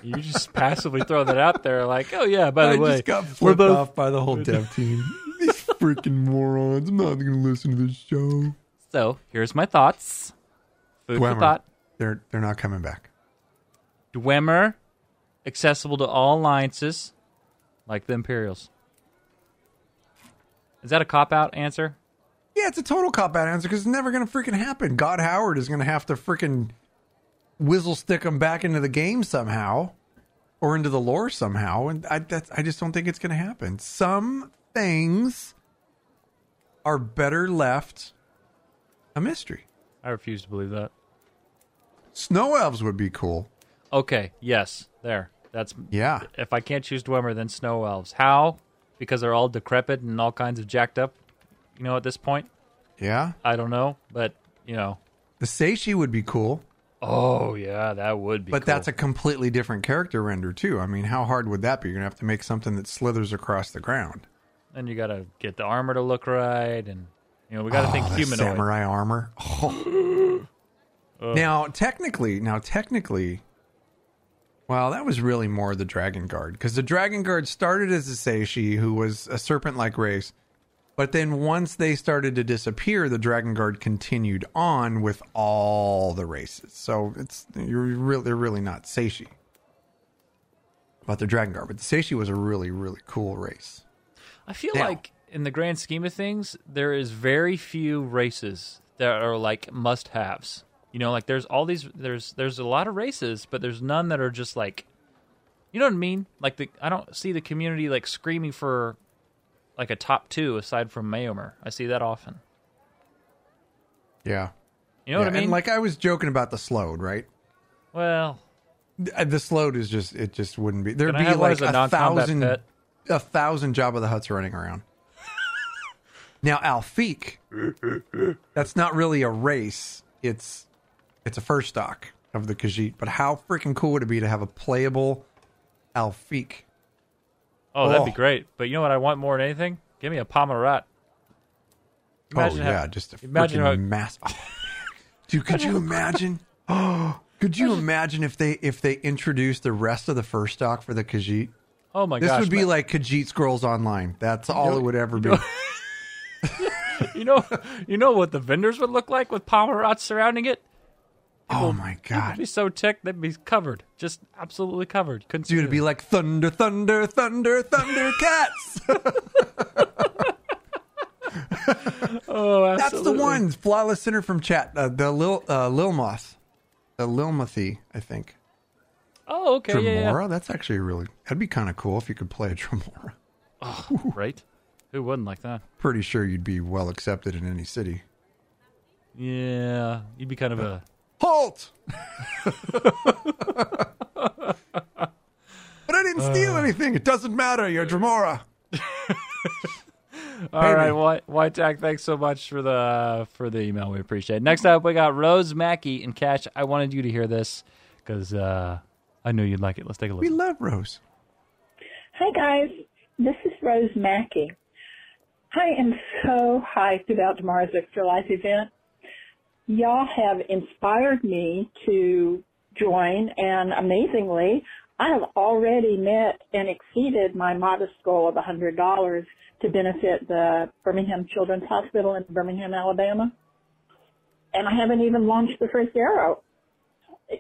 Speaker 1: you just passively throw that out there, like, oh yeah, by the
Speaker 2: I
Speaker 1: way,
Speaker 2: just got
Speaker 1: we're
Speaker 2: flipped
Speaker 1: both
Speaker 2: off by the whole dev team. These freaking morons. I'm not going to listen to this show.
Speaker 1: So here's my thoughts. Food for
Speaker 2: Dwemer.
Speaker 1: thought.
Speaker 2: They're they're not coming back.
Speaker 1: Dwemer, accessible to all alliances, like the Imperials. Is that a cop out answer?
Speaker 2: Yeah, it's a total cop out answer because it's never going to freaking happen. Todd Howard is going to have to freaking whizzle stick him back into the game somehow or into the lore somehow. And I, that's, I just don't think it's going to happen. Some things are better left a mystery.
Speaker 1: I refuse to believe that.
Speaker 2: Snow elves would be cool.
Speaker 1: Okay, yes, there. That's
Speaker 2: Yeah.
Speaker 1: if I can't choose Dwemer, then Snow Elves. How? Because they're all decrepit and all kinds of jacked up. You know, at this point,
Speaker 2: Yeah.
Speaker 1: I don't know, but you know.
Speaker 2: The Tsaesci would be cool,
Speaker 1: Oh yeah, that would be.
Speaker 2: but
Speaker 1: cool.
Speaker 2: that's a completely different character render, too. I mean, how hard would that be? You're going to have to make something that slithers across the ground.
Speaker 1: And you gotta get the armor to look right, and you know we gotta oh, think
Speaker 2: Oh, the
Speaker 1: humanoid.
Speaker 2: samurai armor. Oh. Now, technically, now technically, well, that was really more the Dragon Guard because the Dragon Guard started as a Tsaesci who was a serpent-like race, but then once they started to disappear, the Dragon Guard continued on with all the races. So it's you're really they're really not Tsaesci, but the Dragon Guard. But the Tsaesci was a really really cool race.
Speaker 1: I feel
Speaker 2: Now-
Speaker 1: like in the grand scheme of things, there is very few races that are like must-haves. You know, like there's all these there's there's a lot of races, but there's none that are just like you know what I mean? Like the I don't see the community like screaming for like a top 2 aside from Maormer. I see that often.
Speaker 2: Yeah,
Speaker 1: You know
Speaker 2: yeah.
Speaker 1: what I mean?
Speaker 2: And like I was joking about the Sload, right?
Speaker 1: well,
Speaker 2: Uh, The Sload is just it just wouldn't be there'd be like
Speaker 1: a
Speaker 2: a thousand
Speaker 1: pet?
Speaker 2: a thousand Jabba the Huts running around. now Alfiq, that's not really a race. It's it's a furstock of the Khajiit. But how freaking cool would it be to have a playable Alfiq?
Speaker 1: Oh, that'd be
Speaker 2: Oh.
Speaker 1: great. But you know what I want more than anything? Give me a Pahmar-raht. Oh, imagine
Speaker 2: oh
Speaker 1: how-
Speaker 2: yeah, just a
Speaker 1: imagine how-
Speaker 2: mass. Oh, dude, could you imagine? Oh, could you imagine if they if they introduced the rest of the furstock for the Khajiit?
Speaker 1: Oh my god!
Speaker 2: This
Speaker 1: gosh.
Speaker 2: would be
Speaker 1: man.
Speaker 2: like Khajiit Scrolls Online. That's all
Speaker 1: know-
Speaker 2: it would ever be.
Speaker 1: you know, you know what the vendors would look like with Pahmar-rahts surrounding it.
Speaker 2: Oh my god,
Speaker 1: be so ticked they'd be covered, just absolutely covered. Couldn't
Speaker 2: dude, it'd be like thunder, thunder, thunder, thunder cats.
Speaker 1: oh,
Speaker 2: That's the
Speaker 1: absolutely.
Speaker 2: one. Flawless Center from chat. Uh, the Lil uh, Lil Moth, the Lil Mothy, I think.
Speaker 1: Oh, okay, yeah, yeah,
Speaker 2: Dremora. That's actually really. That'd be kind of cool if you could play a Dremora.
Speaker 1: Oh, right. Who wouldn't like that?
Speaker 2: Pretty sure you'd be well accepted in any city.
Speaker 1: Yeah, you'd be kind of a.
Speaker 2: Halt! but I didn't steal anything. It doesn't matter. You're Dremora.
Speaker 1: All
Speaker 2: Pay
Speaker 1: right,
Speaker 2: me.
Speaker 1: White White Tag. Thanks so much for the for the email. We appreciate it. Next up, we got Rose Mackey and Cash. I wanted you to hear this because uh, I knew you'd like it. Let's take a look.
Speaker 2: We love Rose.
Speaker 5: Hi guys, this is Rose Mackey. I am so hyped about tomorrow's Extra Life event. Y'all have inspired me to join and amazingly, I have already met and exceeded my modest goal of $100 to benefit the Birmingham Children's Hospital in Birmingham, Alabama. And I haven't even launched the first arrow.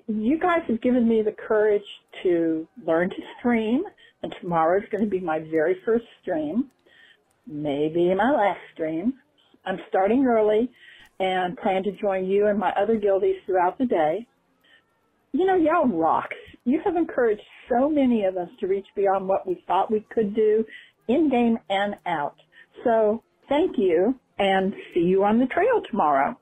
Speaker 5: You guys have given me the courage to learn to stream, and tomorrow is going to be my very first stream, maybe my last stream. I'm starting early and plan to join you and my other guildies throughout the day. You know, y'all rocks. You have encouraged so many of us to reach beyond what we thought we could do in game and out. So thank you and see you on the trail tomorrow.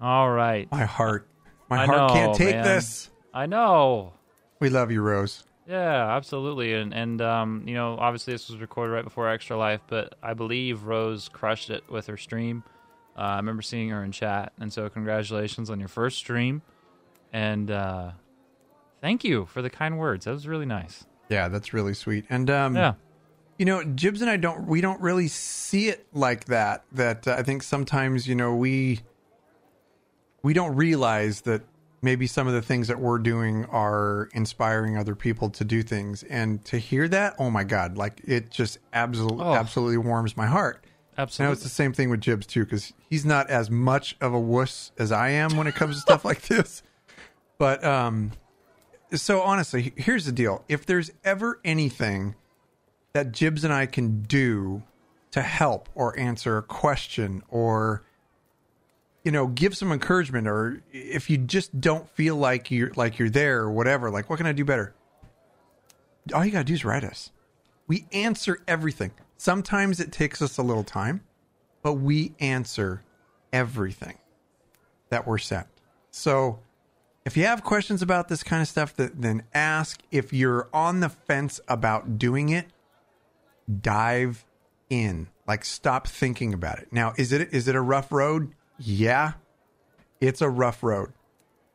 Speaker 1: All right.
Speaker 2: My heart, my
Speaker 1: I
Speaker 2: heart
Speaker 1: know,
Speaker 2: can't take
Speaker 1: man.
Speaker 2: this.
Speaker 1: I know.
Speaker 2: We love you, Rose.
Speaker 1: Yeah, absolutely. And and um, you know, obviously this was recorded right before Extra Life, but I believe Rose crushed it with her stream. Uh, I remember seeing her in chat, and so congratulations on your first stream, and uh, thank you for the kind words. That was really nice.
Speaker 2: Yeah, that's really sweet. And um,
Speaker 1: Yeah,
Speaker 2: you know, Jibs and I don't we don't really see it like that. That uh, I think sometimes you know we we don't realize that maybe some of the things that we're doing are inspiring other people to do things, and to hear that, oh my god, like it just absolutely
Speaker 1: Oh.
Speaker 2: absolutely warms my heart. Now it's the same thing with Jibs too, because he's not as much of a wuss as I am when it comes to stuff like this. But um, so honestly, here's the deal: if there's ever anything that Jibs and I can do to help or answer a question or you know give some encouragement or if you just don't feel like you're like you're there or whatever like what can i do better? All you gotta do is write us. We answer everything sometimes it takes us a little time but we answer everything that we're sent. So if you have questions about this kind of stuff then ask. If you're on the fence about doing it dive in. Like stop thinking about it. Now is it is it a rough road? Yeah it's a rough road.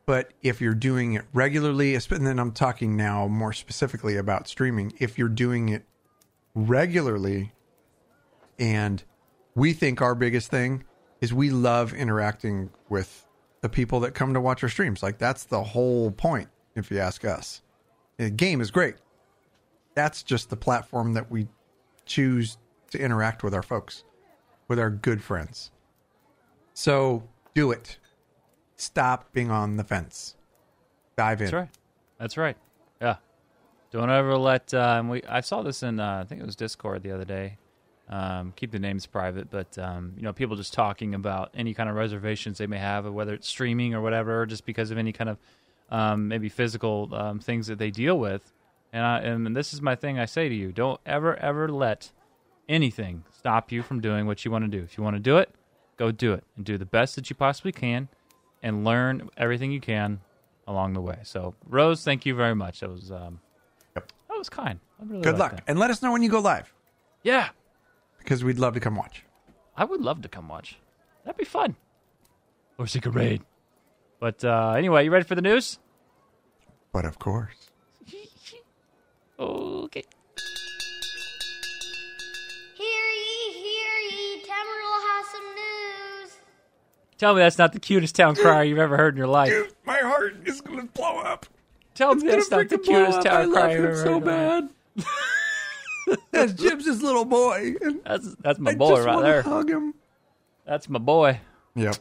Speaker 2: But if you're doing it regularly and then i'm talking now more specifically about streaming if you're doing it regularly and we think our biggest thing is we love interacting with the people that come to watch our streams like that's the whole point if you ask us the game is great that's just the platform that we choose to interact with our folks, with our good friends. So do it. Stop being on the fence. Dive in.
Speaker 1: That's right. That's right. Yeah. Don't ever let. Um, we I saw this in uh, I think it was Discord the other day. Um, keep the names private, but um, you know people just talking about any kind of reservations they may have, whether it's streaming or whatever, just because of any kind of um, maybe physical um, things that they deal with. And I, and this is my thing. I say to you: don't ever ever let anything stop you from doing what you want to do. If you want to do it, go do it and do the best that you possibly can, and learn everything you can along the way. So, Rose, thank you very much. That was um, was kind. I really
Speaker 2: Good luck.
Speaker 1: that.
Speaker 2: And let us know when you go live
Speaker 1: Yeah,
Speaker 2: because we'd love to come watch.
Speaker 1: I would love to come watch. That'd be fun. Or secret raid. But uh, anyway, you ready for the news?
Speaker 2: But of course.
Speaker 1: Okay.
Speaker 6: Hear ye, hear ye, Tamarillo has some news.
Speaker 1: Tell me that's not the cutest town crier you've ever heard in your life.
Speaker 2: Dude, my heart is going to blow up.
Speaker 1: Tell me that's not the cutest town crier you've ever heard. in your life.
Speaker 2: That's Jibs' little boy. And
Speaker 1: That's that's my
Speaker 2: I
Speaker 1: boy
Speaker 2: just
Speaker 1: right
Speaker 2: wanna
Speaker 1: there.
Speaker 2: hug him.
Speaker 1: That's my boy.
Speaker 2: Yep.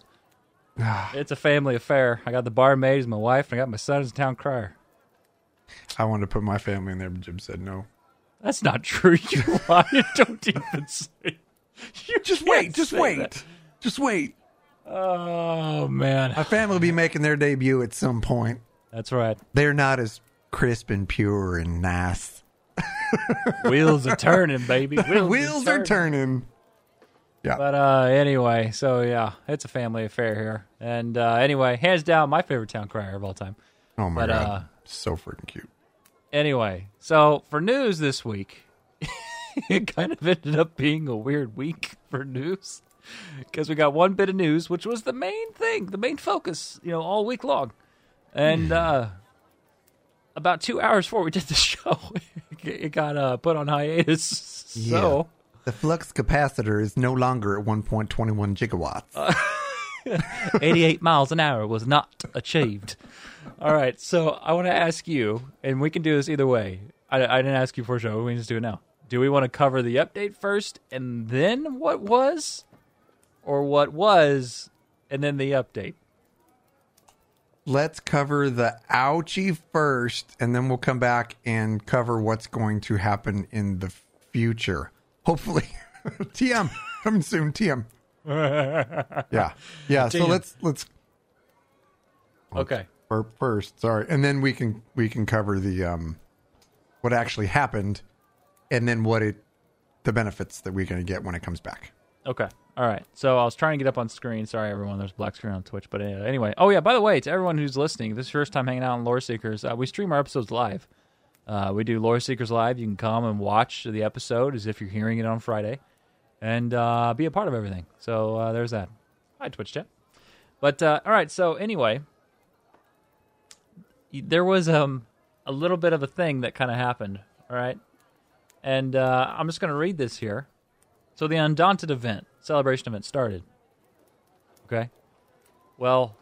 Speaker 2: Ah.
Speaker 1: It's a family affair. I got the barmaid as my wife, and I got my son as a town crier.
Speaker 2: I wanted to put my family in there, but Jibs said no.
Speaker 1: That's not true. You lying. Don't even say. You
Speaker 2: Just
Speaker 1: can't
Speaker 2: wait. Just
Speaker 1: say
Speaker 2: wait.
Speaker 1: that.
Speaker 2: Just wait.
Speaker 1: Oh man,
Speaker 2: My family will be making their debut at some point.
Speaker 1: That's right.
Speaker 2: They're not as crisp and pure and nice.
Speaker 1: Wheels are turning, baby. Wheels,
Speaker 2: Wheels are turning. Yeah.
Speaker 1: But uh, anyway, so yeah, it's a family affair here. And uh, anyway, hands down, my favorite town crier of all time.
Speaker 2: oh my
Speaker 1: but,
Speaker 2: god.
Speaker 1: uh,
Speaker 2: so freaking cute.
Speaker 1: Anyway, so for news this week, it kind of ended up being a weird week for news because we got one bit of news, which was the main thing, the main focus, you know, all week long. And uh, about two hours before we did the show, it got uh, put on hiatus. So.
Speaker 2: The flux capacitor is no longer at 1.21 gigawatts.
Speaker 1: Uh, 88 miles an hour was not achieved. All right, so I want to ask you, and we can do this either way. I, I didn't ask you for a show. We can just do it now. Do we want to cover the update first and then what was, or what was and then the update?
Speaker 2: Let's cover the ouchie first, and then we'll come back and cover what's going to happen in the future. Hopefully, TM coming soon. TM. yeah, yeah. So let's let's
Speaker 1: Okay.
Speaker 2: burp first. Sorry, and then we can we can cover the um what actually happened, and then what it the benefits that we're going to get when it comes back.
Speaker 1: Okay. All right. So I was trying to get up on screen. Sorry, everyone. There's black screen on Twitch. But uh, anyway. Oh, yeah. By the way, to everyone who's listening, this is your first time hanging out on Lore Seekers. Uh, we stream our episodes live. Uh, we do Lore Seekers live. You can come and watch the episode as if you're hearing it on Friday and uh, be a part of everything. So uh, there's that. Hi, Twitch chat. But uh, all right. So anyway, there was um, a little bit of a thing that kind of happened. All right. And I'm just going to read this here. So the Undaunted event, celebration event started. Okay. Well,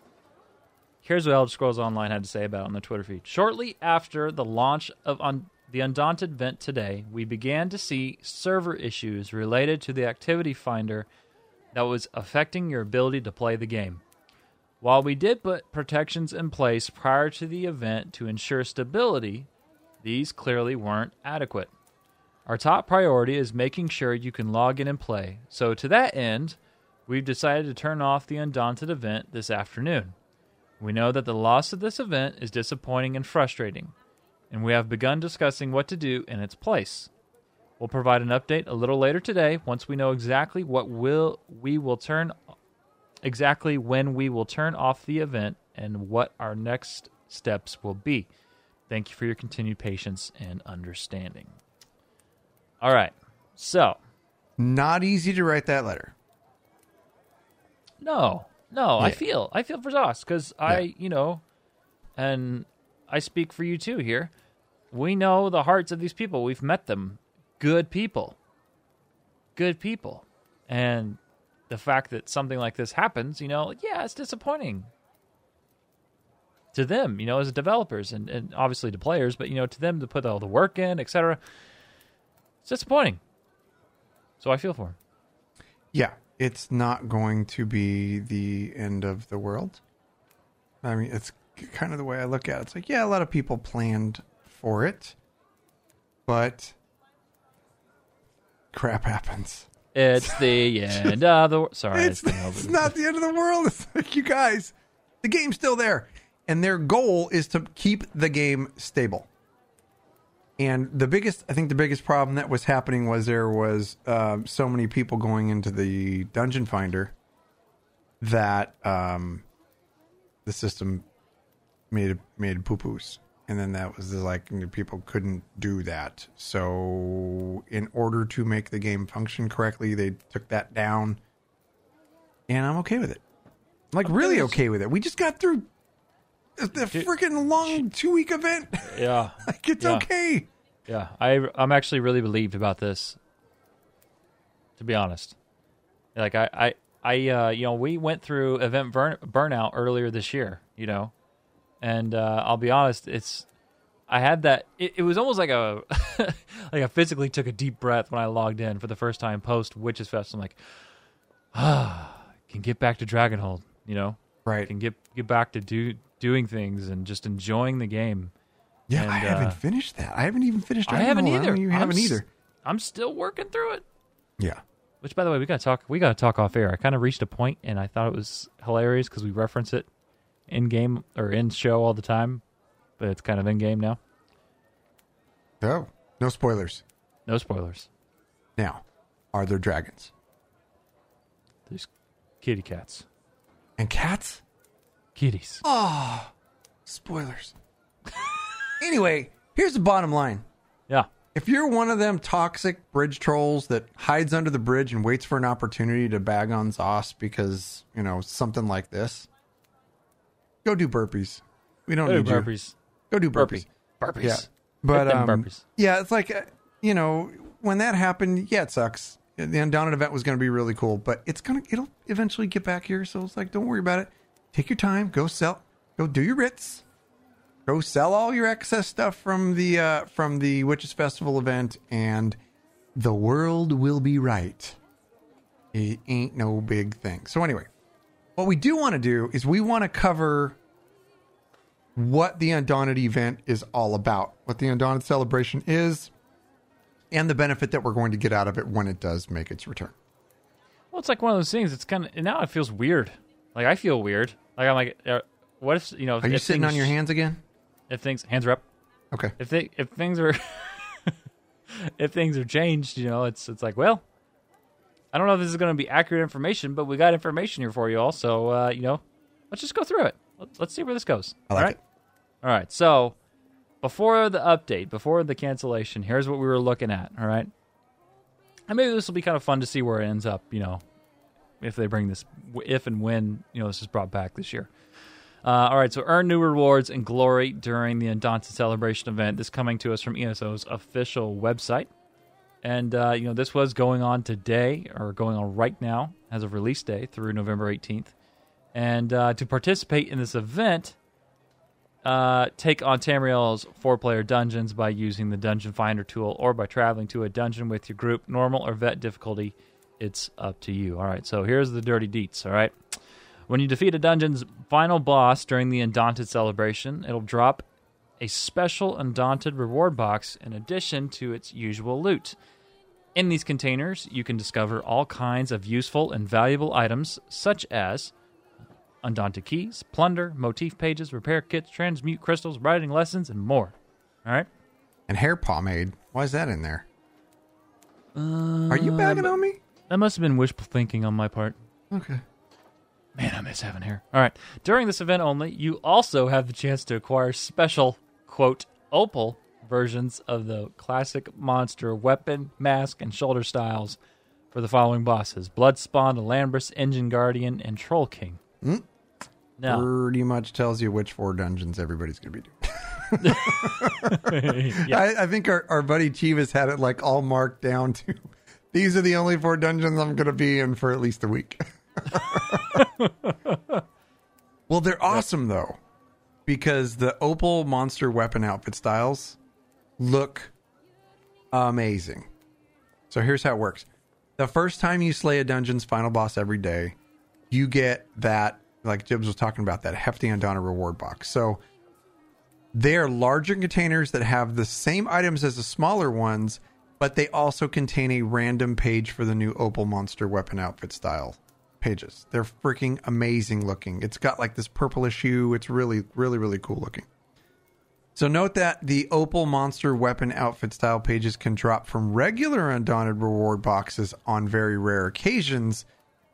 Speaker 1: here's what Elder Scrolls Online had to say about it on the Twitter feed. Shortly after the launch of the Undaunted event today, we began to see server issues related to the activity finder that was affecting your ability to play the game. While we did put protections in place prior to the event to ensure stability, these clearly weren't adequate. Our top priority is making sure you can log in and play. So, to that end, we've decided to turn off the Undaunted event this afternoon. We know that the loss of this event is disappointing and frustrating, and we have begun discussing what to do in its place. We'll provide an update a little later today once we know exactly what will we will turn exactly when we will turn off the event and what our next steps will be. Thank you for your continued patience and understanding. All right. So,
Speaker 2: Not easy to write that letter.
Speaker 1: no, no, I feel, I feel for ZOS because I,
Speaker 2: Yeah.
Speaker 1: you know, and I speak for you too here. We know the hearts of these people. We've met them. Good people. Good people. And the fact that something like this happens, you know, yeah, it's disappointing to them, you know, as developers and, and obviously to players, but, you know, to them to put all the work in, etc. Disappointing. So I feel for him.
Speaker 2: Yeah, it's not going to be the end of the world. I mean, it's kind of the way I look at it. It's like, yeah, a lot of people planned for it, but crap happens.
Speaker 1: It's the end of the world. Sorry,
Speaker 2: It's,
Speaker 1: it's, the
Speaker 2: it's not the end of the world. It's like, you guys, the game's still there. And their goal is to keep the game stable. And the biggest, I think the biggest problem that was happening was there was um, so many people going into the dungeon finder that um, the system made made poo poos, and then that was like people couldn't do that. So in order to make the game function correctly, they took that down, and I'm okay with it. Like really okay with it. We just got through the, freaking long two week event.
Speaker 1: Yeah.
Speaker 2: like it's
Speaker 1: Yeah.
Speaker 2: okay.
Speaker 1: Yeah, I I'm actually really relieved about this. To be honest, like I I I uh, you know we went through event burn, burnout earlier this year, you know, and uh, I'll be honest, it's I had that. It, it was almost like a like I physically took a deep breath when I logged in for the first time post Witches Fest. I'm like, ah, can get back to Dragonhold, you know,
Speaker 2: Right.
Speaker 1: can get get back to do doing things and just enjoying the game.
Speaker 2: Yeah,
Speaker 1: And,
Speaker 2: I haven't
Speaker 1: uh,
Speaker 2: think that. I haven't even finished.
Speaker 1: I
Speaker 2: Dragon
Speaker 1: haven't either.
Speaker 2: You
Speaker 1: I'm
Speaker 2: haven't
Speaker 1: s-
Speaker 2: either.
Speaker 1: I'm still working through it.
Speaker 2: Yeah.
Speaker 1: Which, by the way, we gotta talk. We gotta talk off air. I kind of reached a point, and I thought it was hilarious because we reference it in game or in show all the time, but it's kind of in game now.
Speaker 2: Oh, no spoilers.
Speaker 1: No spoilers.
Speaker 2: Now, are there dragons
Speaker 1: There's kitty cats,
Speaker 2: and cats?
Speaker 1: Kitties.
Speaker 2: Spoilers. anyway, here's the bottom line.
Speaker 1: Yeah,
Speaker 2: If you're one of them toxic bridge trolls that hides under the bridge and waits for an opportunity to bag on ZOS because, you know, something like this, go do burpees. We don't
Speaker 1: Go do
Speaker 2: need you.
Speaker 1: burpees.
Speaker 2: Go do burpees.
Speaker 1: Burpee. Burpees.
Speaker 2: Yeah. But um,
Speaker 1: burpees.
Speaker 2: yeah, it's like uh, you know when that happened. Yeah, it sucks. The Undaunted event was going to be really cool, but it's gonna it'll eventually get back here. So it's like, don't worry about it. Take your time. Go sell. Go do your writs, Go sell all your excess stuff from the uh, from the Witches Festival event, and the world will be right. It ain't no big thing. So anyway, what we do want to do is we want to cover what the Undaunted event is all about, what the Undaunted celebration is, and the benefit that we're going to get out of it when it does make its return.
Speaker 1: Well, it's like one of those things. It's kind of now it feels weird. Like I feel weird. Like I'm like, uh, what if you know?
Speaker 2: Are you
Speaker 1: if
Speaker 2: sitting
Speaker 1: things-
Speaker 2: on your hands again?
Speaker 1: If things hands are up.
Speaker 2: Okay.
Speaker 1: If they if things are if things are changed, you know, it's it's like well, I don't know if this is going to be accurate information, but we got information here for you all. So uh, you know, let's just go through it. Let's, let's see where this goes.
Speaker 2: Like
Speaker 1: all right.
Speaker 2: it.
Speaker 1: All right. So before the update, before the cancellation, here's what we were looking at. All right. And maybe this will be kind of fun to see where it ends up. You know, if they bring this, if and when you know this is brought back this year. Uh, all right, so earn new rewards and glory during the Undaunted Celebration event. This coming to us from ESO's official website, and uh, you know this was going on today or going on right now as of release day through November 18th. And uh, to participate in this event, uh, take on Tamriel's four-player dungeons by using the Dungeon Finder tool or by traveling to a dungeon with your group, normal or vet difficulty. It's up to you. All right, so here's the dirty deets. All right. When you defeat a dungeon's final boss during the Undaunted celebration, it'll drop a special Undaunted reward box in addition to its usual loot. In these containers, you can discover all kinds of useful and valuable items, such as Undaunted keys, plunder, motif pages, repair kits, transmute crystals, writing lessons, and more. All right?
Speaker 2: And hair pomade. Why is that in there? Are
Speaker 1: Uh,
Speaker 2: you bagging on me?
Speaker 1: That must have been wishful thinking on my part.
Speaker 2: Okay.
Speaker 1: Man, I miss having hair. All right. During this event only, you also have the chance to acquire special, quote, opal versions of the classic monster weapon, mask, and shoulder styles for the following bosses Bloodspawn, Ilambris, Engine Guardian, and Troll King.
Speaker 2: Mm.
Speaker 1: Now,
Speaker 2: Pretty much tells you which four dungeons everybody's going to be doing.
Speaker 1: yeah.
Speaker 2: I, I think our, our buddy Chivas had it like all marked down to these are the only four dungeons I'm going to be in for at least a week. well, they're awesome though, because the Opal monster weapon outfit styles look amazing. So here's how it works. The first time you slay a dungeon's final boss every day, you get that, like Jibs was talking about, that hefty Undaunted reward box. So they are larger containers that have the same items as the smaller ones, but they also contain a random page for the new Opal Monster weapon outfit style pages. They're freaking amazing looking. It's got like this purplish hue. It's really, really, really cool looking. So note that the Opal Monster weapon outfit style pages can drop from regular Undaunted reward boxes on very rare occasions,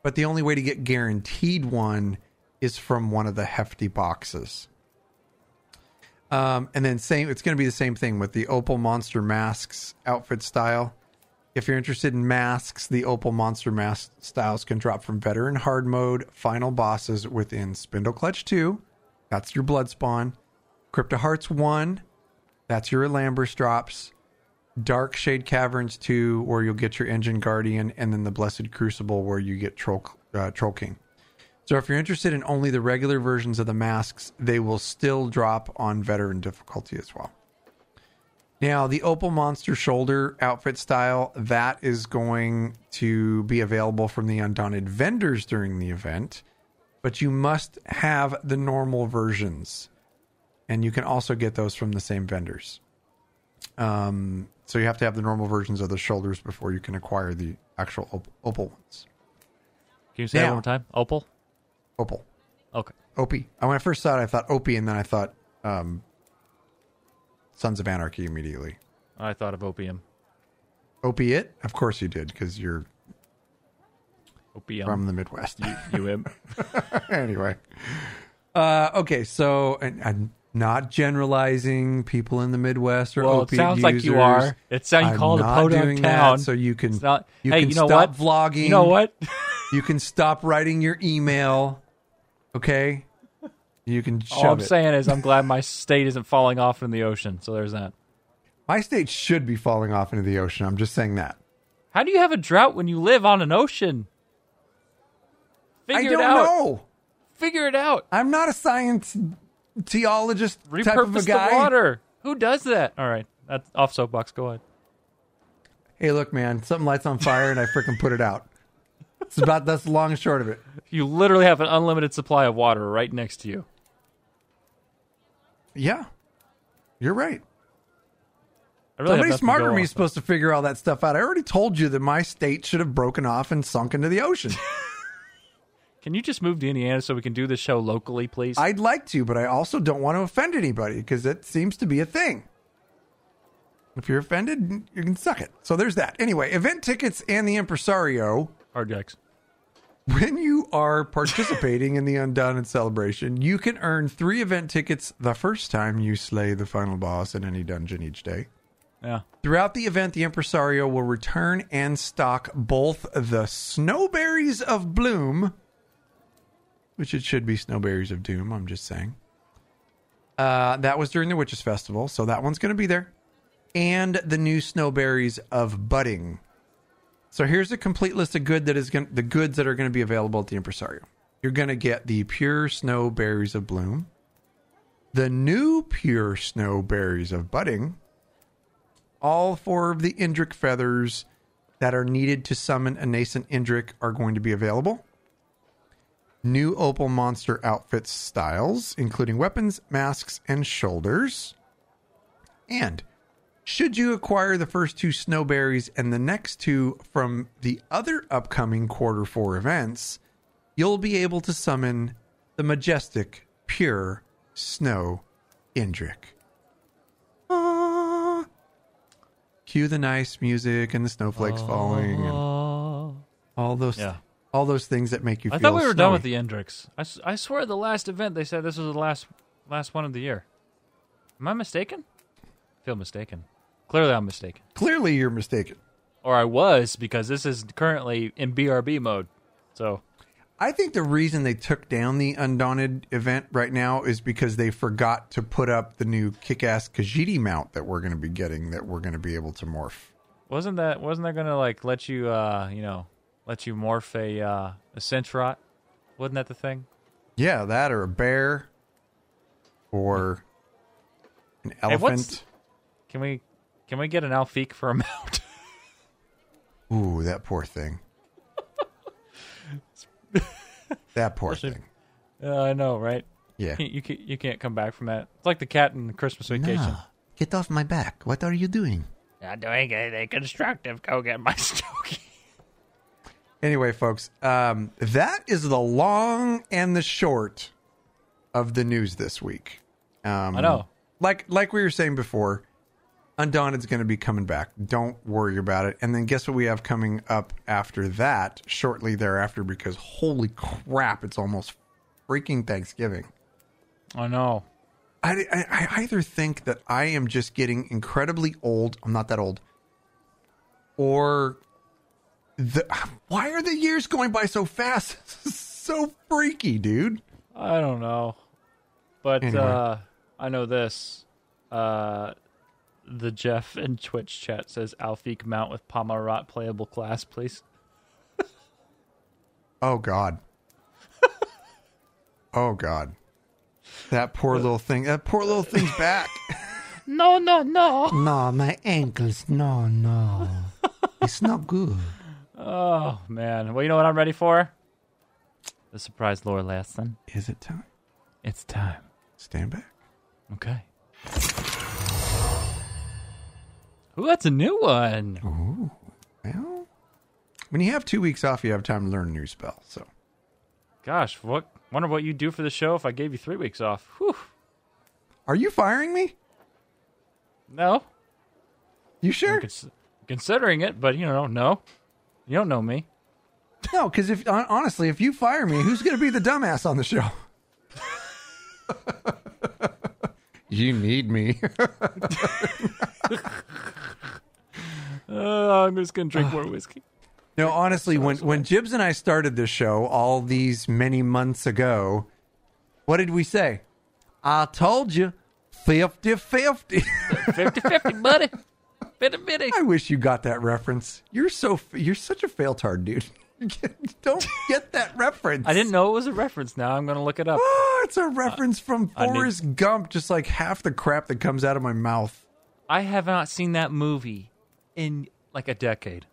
Speaker 2: but the only way to get guaranteed one is from one of the hefty boxes. Um, and then same, it's going to be the same thing with the Opal Monster masks outfit style. If you're interested in masks, the Opal Monster mask styles can drop from veteran hard mode final bosses within Spindleclutch 2. That's your Blood Spawn. Crypt of Hearts 1. That's your Ilambris drops. Darkshade Caverns 2, where you'll get your Engine Guardian, and then the Blessed Crucible, where you get Troll, uh, Troll King. So if you're interested in only the regular versions of the masks, they will still drop on veteran difficulty as well. Now, the Opal Monster shoulder outfit style, that is going to be available from the Undaunted vendors during the event, but you must have the normal versions. And you can also get those from the same vendors. Um, so you have to have the normal versions of the shoulders before you can acquire the actual op- Opal ones.
Speaker 1: Can you say that one more time? Opal?
Speaker 2: Opal.
Speaker 1: Okay.
Speaker 2: Opie. When I first saw it, I thought Opie, and then I thought um, Sons of Anarchy immediately.
Speaker 1: I thought of opium.
Speaker 2: Opiate? Of course you did, because you're
Speaker 1: Opium.
Speaker 2: from the Midwest.
Speaker 1: you im.
Speaker 2: anyway. Uh, okay, so and, and not generalizing people in the Midwest or
Speaker 1: Well, it
Speaker 2: opiate
Speaker 1: sounds like you are. It sounds you
Speaker 2: I'm
Speaker 1: call it a podunk
Speaker 2: doing
Speaker 1: town.
Speaker 2: That, so you can
Speaker 1: not-
Speaker 2: you
Speaker 1: hey,
Speaker 2: can
Speaker 1: you know
Speaker 2: stop
Speaker 1: what?
Speaker 2: vlogging.
Speaker 1: You know what?
Speaker 2: You can stop writing your email. Okay, you can shove
Speaker 1: All I'm
Speaker 2: it.
Speaker 1: saying is I'm glad my state isn't falling off in the ocean. So there's that.
Speaker 2: My state should be falling off into the ocean. I'm just saying that.
Speaker 1: How do you have a drought when you live on an ocean? Figure
Speaker 2: I don't
Speaker 1: it out.
Speaker 2: know.
Speaker 1: Figure it out.
Speaker 2: I'm not a science teologist type of a
Speaker 1: Repurpose the water. Who does that? All right, that's off soapbox. Go ahead.
Speaker 2: Hey, look, man, something lights on fire and I freaking put it out. It's about that's the long and short of it.
Speaker 1: You literally have an unlimited supply of water right next to you.
Speaker 2: Yeah, you're right.
Speaker 1: I really
Speaker 2: Somebody smarter than me is supposed to figure all that stuff out. I already told you that my state should have broken off and sunk into the ocean.
Speaker 1: Can you just move to Indiana so we can do this show locally, please?
Speaker 2: I'd like to, but I also don't want to offend anybody because it seems to be a thing. If you're offended, you can suck it. So there's that. Anyway, event tickets and the impresario.
Speaker 1: Hard jacks.
Speaker 2: When you are participating in the Undaunted celebration, you can earn three event tickets the first time you slay the final boss in any dungeon each day.
Speaker 1: Yeah.
Speaker 2: Throughout the event, the impresario will return and stock both the snowberries of bloom, which it should be snowberries of doom. I'm just saying. Uh, that was during the witches festival, so that one's going to be there, and the new snowberries of budding. So here's a complete list of good that is going the goods that are going to be available at the impresario. You're going to get the pure snow berries of bloom, the new pure snow berries of budding all four of the Indrik feathers that are needed to summon a nascent Indrik are going to be available. New Opal Monster outfit styles, including weapons, masks, and shoulders. And should you acquire the first two snowberries and the next two from the other upcoming quarter four events, you'll be able to summon the majestic, pure snow Indrik. Ah. Cue the nice music and the snowflakes falling and all those
Speaker 1: Yeah.
Speaker 2: all those things that make you feel.
Speaker 1: I thought we were done with
Speaker 2: snowy.
Speaker 1: the Indriks. I, s- I swear the last event they said this was the last last one of the year. Am I mistaken? I feel mistaken. Clearly I'm mistaken.
Speaker 2: Clearly you're mistaken.
Speaker 1: Or I was because this is currently in BRB mode. So
Speaker 2: I think the reason they took down the Undaunted event right now is because they forgot to put up the new kick-ass Khajiit mount that we're going to be getting that we're going to be able to morph.
Speaker 1: wasn't that wasn't that gonna like let you uh you know let you morph a uh a Senche-raht? Wasn't that the thing?
Speaker 2: Yeah, that or a bear or an
Speaker 1: Hey,
Speaker 2: elephant.
Speaker 1: Can we can we get an Alfiq for a mount?
Speaker 2: Ooh, that poor thing. that poor thing.
Speaker 1: uh, I know, right?
Speaker 2: Yeah.
Speaker 1: You, you can't you can't come back from that. It's like the cat in the Christmas Vacation.
Speaker 2: Get off my back. What are you doing?
Speaker 1: Not doing anything constructive. Go get my stogie.
Speaker 2: Anyway, folks, um, that is the long and the short of the news this week. Um,
Speaker 1: I know.
Speaker 2: Like like we were saying before, Undaunted's going to be coming back. Don't worry about it. And then guess what we have coming up after that, shortly thereafter, because holy crap, it's almost freaking Thanksgiving.
Speaker 1: I know.
Speaker 2: I, I, I either think that I am just getting incredibly old. I'm not that old. Or the why are the years going by so fast? so freaky, dude.
Speaker 1: I don't know. But
Speaker 2: Anyway.
Speaker 1: uh I know this. Uh the Jeff in Twitch chat says Alfiq mount with Pahmar-raht playable class, please.
Speaker 2: Oh God. oh God. That poor little thing. That poor little thing's back.
Speaker 1: No, no, no.
Speaker 2: no, my ankles. No, no. It's not good.
Speaker 1: Oh man. Well you know what I'm ready for? The surprise lore lesson.
Speaker 2: Is it time?
Speaker 1: It's time.
Speaker 2: Stand back.
Speaker 1: Okay. Ooh, that's a new one.
Speaker 2: Well, when you have two weeks off, you have time to learn a new spell. So
Speaker 1: Gosh, what wonder what you'd do for the show if I gave you three weeks off. Whew.
Speaker 2: Are you firing me?
Speaker 1: No.
Speaker 2: You sure?
Speaker 1: cons- considering it, but you know, no. You don't know me.
Speaker 2: No, because if honestly, if you fire me, who's going to be the dumbass on the show? You need me.
Speaker 1: Uh, I'm just gonna drink more whiskey.
Speaker 2: no, honestly, when when Jibs and I started this show all these many months ago, what did we say? I told you, 50-50.
Speaker 1: 50-50, buddy. Bitty bitty.
Speaker 2: I wish you got that reference. You're so you're such a failtard, dude. don't get that reference.
Speaker 1: I didn't know it was a reference. Now I'm going to look it up.
Speaker 2: Oh, it's a reference uh, from
Speaker 1: I need-
Speaker 2: Forrest Gump, just like half the crap that comes out of my mouth.
Speaker 1: I have not seen that movie in like a decade.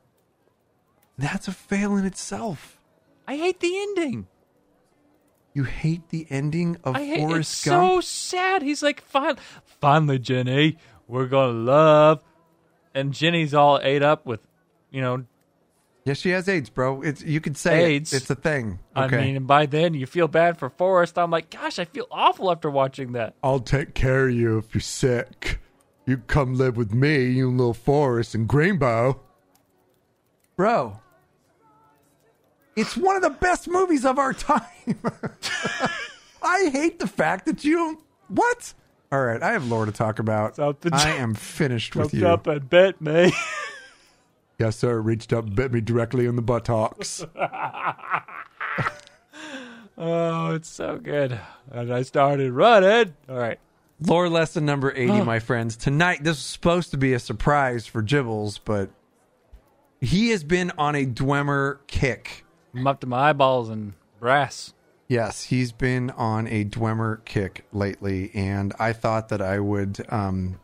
Speaker 2: That's a fail in itself.
Speaker 1: I hate the ending.
Speaker 2: You hate the ending of
Speaker 1: I hate
Speaker 2: Forrest
Speaker 1: it's
Speaker 2: Gump?
Speaker 1: so sad. He's like, Fin- finally, Jenny, we're gonna love. And Jenny's all ate up with, you know.
Speaker 2: Yes, she has AIDS, bro. It's you could say
Speaker 1: AIDS.
Speaker 2: it. It's a thing. Okay.
Speaker 1: I mean, and by then you feel bad for Forrest. I'm like, gosh, I feel awful after watching that.
Speaker 2: I'll take care of you if you're sick. You come live with me, you and little Forrest and Greenbow. Bro, it's one of the best movies of our time. I hate the fact that you. What? All right, I have lore to talk about.
Speaker 1: Something-
Speaker 2: I am finished with you.
Speaker 1: Up and bet me.
Speaker 2: Yes, sir. Reached up, bit me directly in the buttocks.
Speaker 1: oh, it's so good. And I started running. All right.
Speaker 2: Lore lesson number 80, my friends. Tonight, this was supposed to be a surprise for Gibbles, but he has been on a Dwemer kick.
Speaker 1: I'm up to my eyeballs in brass.
Speaker 2: Yes, he's been on a Dwemer kick lately, and I thought that I would um,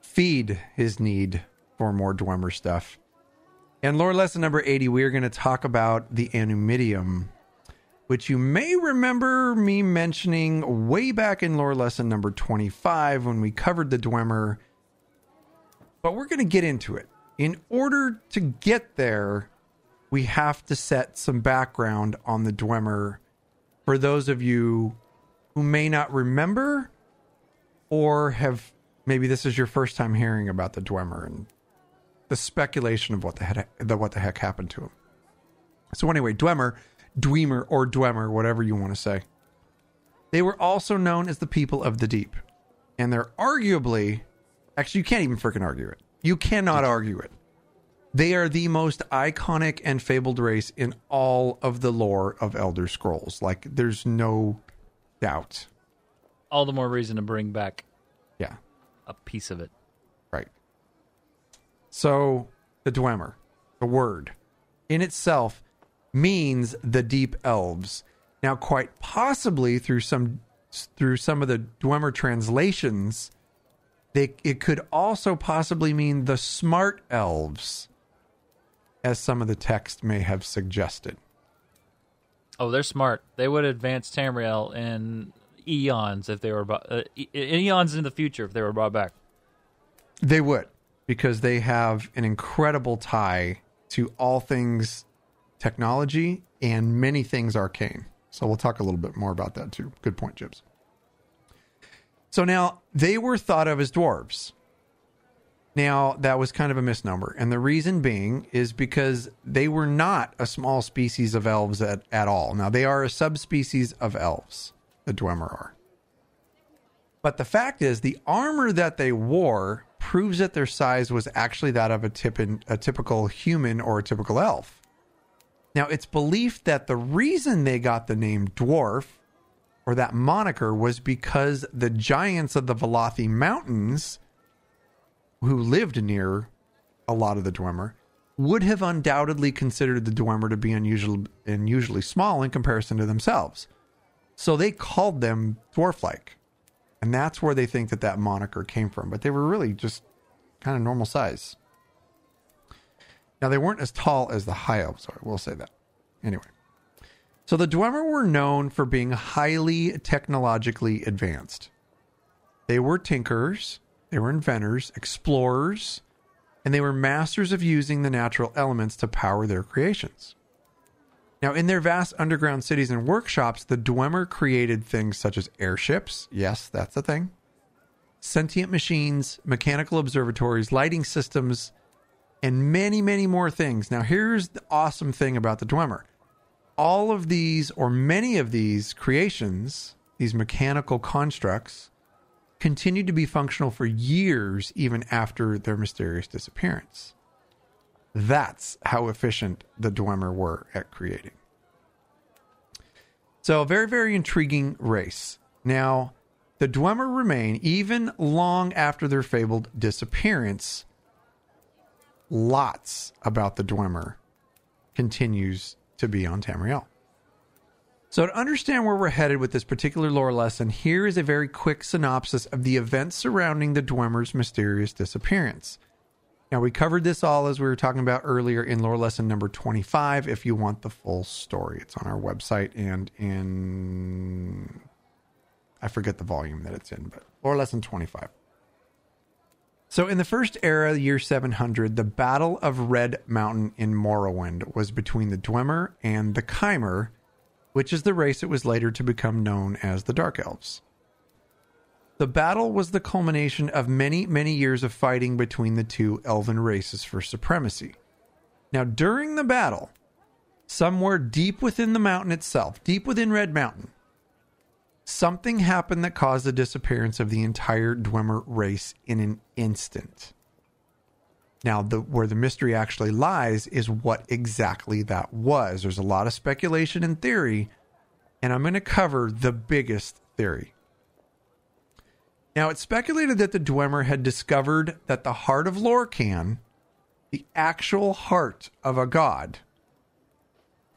Speaker 2: feed his need for more Dwemer stuff. And lore lesson number 80, we are going to talk about the Anumidium, which you may remember me mentioning way back in lore lesson number 25 when we covered the Dwemer. But we're going to get into it. In order to get there, we have to set some background on the Dwemer for those of you who may not remember or have maybe this is your first time hearing about the Dwemer and the speculation of what the heck, the, what the heck happened to him. So anyway, Dwemer, Dwemer or Dwemer, whatever you want to say. They were also known as the people of the deep. And they're arguably actually you can't even freaking argue it. You cannot argue it. They are the most iconic and fabled race in all of the lore of Elder Scrolls. Like, there's no doubt.
Speaker 1: All the more reason to bring back
Speaker 2: Yeah,
Speaker 1: a piece of it.
Speaker 2: So, the Dwemer, the word, in itself means the deep elves. Now, quite possibly through some through some of the Dwemer translations, they it could also possibly mean the smart elves, as some of the text may have suggested.
Speaker 1: Oh, they're smart. They would advance Tamriel in eons if they were uh, eons in the future if they were brought back.
Speaker 2: They would, because they have an incredible tie to all things technology and many things arcane. So we'll talk a little bit more about that too. Good point, Jibs. So now they were thought of as dwarves. Now that was kind of a misnomer. And the reason being is because they were not a small species of elves at, at all. Now they are a subspecies of elves, the Dwemer are. But the fact is, the armor that they wore proves that their size was actually that of a, tip a typical human or a typical elf. Now, it's believed that the reason they got the name dwarf or that moniker was because the giants of the Velothi Mountains, who lived near a lot of the Dwemer, would have undoubtedly considered the Dwemer to be unusual, unusually small in comparison to themselves. So they called them dwarf like. And that's where they think that that moniker came from. But they were really just kind of normal size. Now, they weren't as tall as the high elves are. We'll say that. Anyway. So the Dwemer were known for being highly technologically advanced. They were tinkerers, they were inventors, explorers, and they were masters of using the natural elements to power their creations. Now, in their vast underground cities and workshops, the Dwemer created things such as airships. Yes, that's a thing. Sentient machines, mechanical observatories, lighting systems, and many, many more things. Now, here's the awesome thing about the Dwemer all of these, or many of these creations, these mechanical constructs, continued to be functional for years even after their mysterious disappearance. That's how efficient the Dwemer were at creating. So, a very, very intriguing race. Now, the Dwemer remain, even long after their fabled disappearance, lots about the Dwemer continues to be on Tamriel. So, to understand where we're headed with this particular lore lesson, here is a very quick synopsis of the events surrounding the Dwemer's mysterious disappearance. Now, we covered this all as we were talking about earlier in lore lesson number 25. If you want the full story, it's on our website and in. I forget the volume that it's in, but lore lesson 25. So, in the first era, year 700, the Battle of Red Mountain in Morrowind was between the Dwemer and the Chimer, which is the race that was later to become known as the Dark Elves. The battle was the culmination of many, many years of fighting between the two elven races for supremacy. Now, during the battle, somewhere deep within the mountain itself, deep within Red Mountain, something happened that caused the disappearance of the entire Dwemer race in an instant. Now, the, where the mystery actually lies is what exactly that was. There's a lot of speculation and theory, and I'm going to cover the biggest theory. Now, it's speculated that the Dwemer had discovered that the heart of Lorkhan, the actual heart of a god,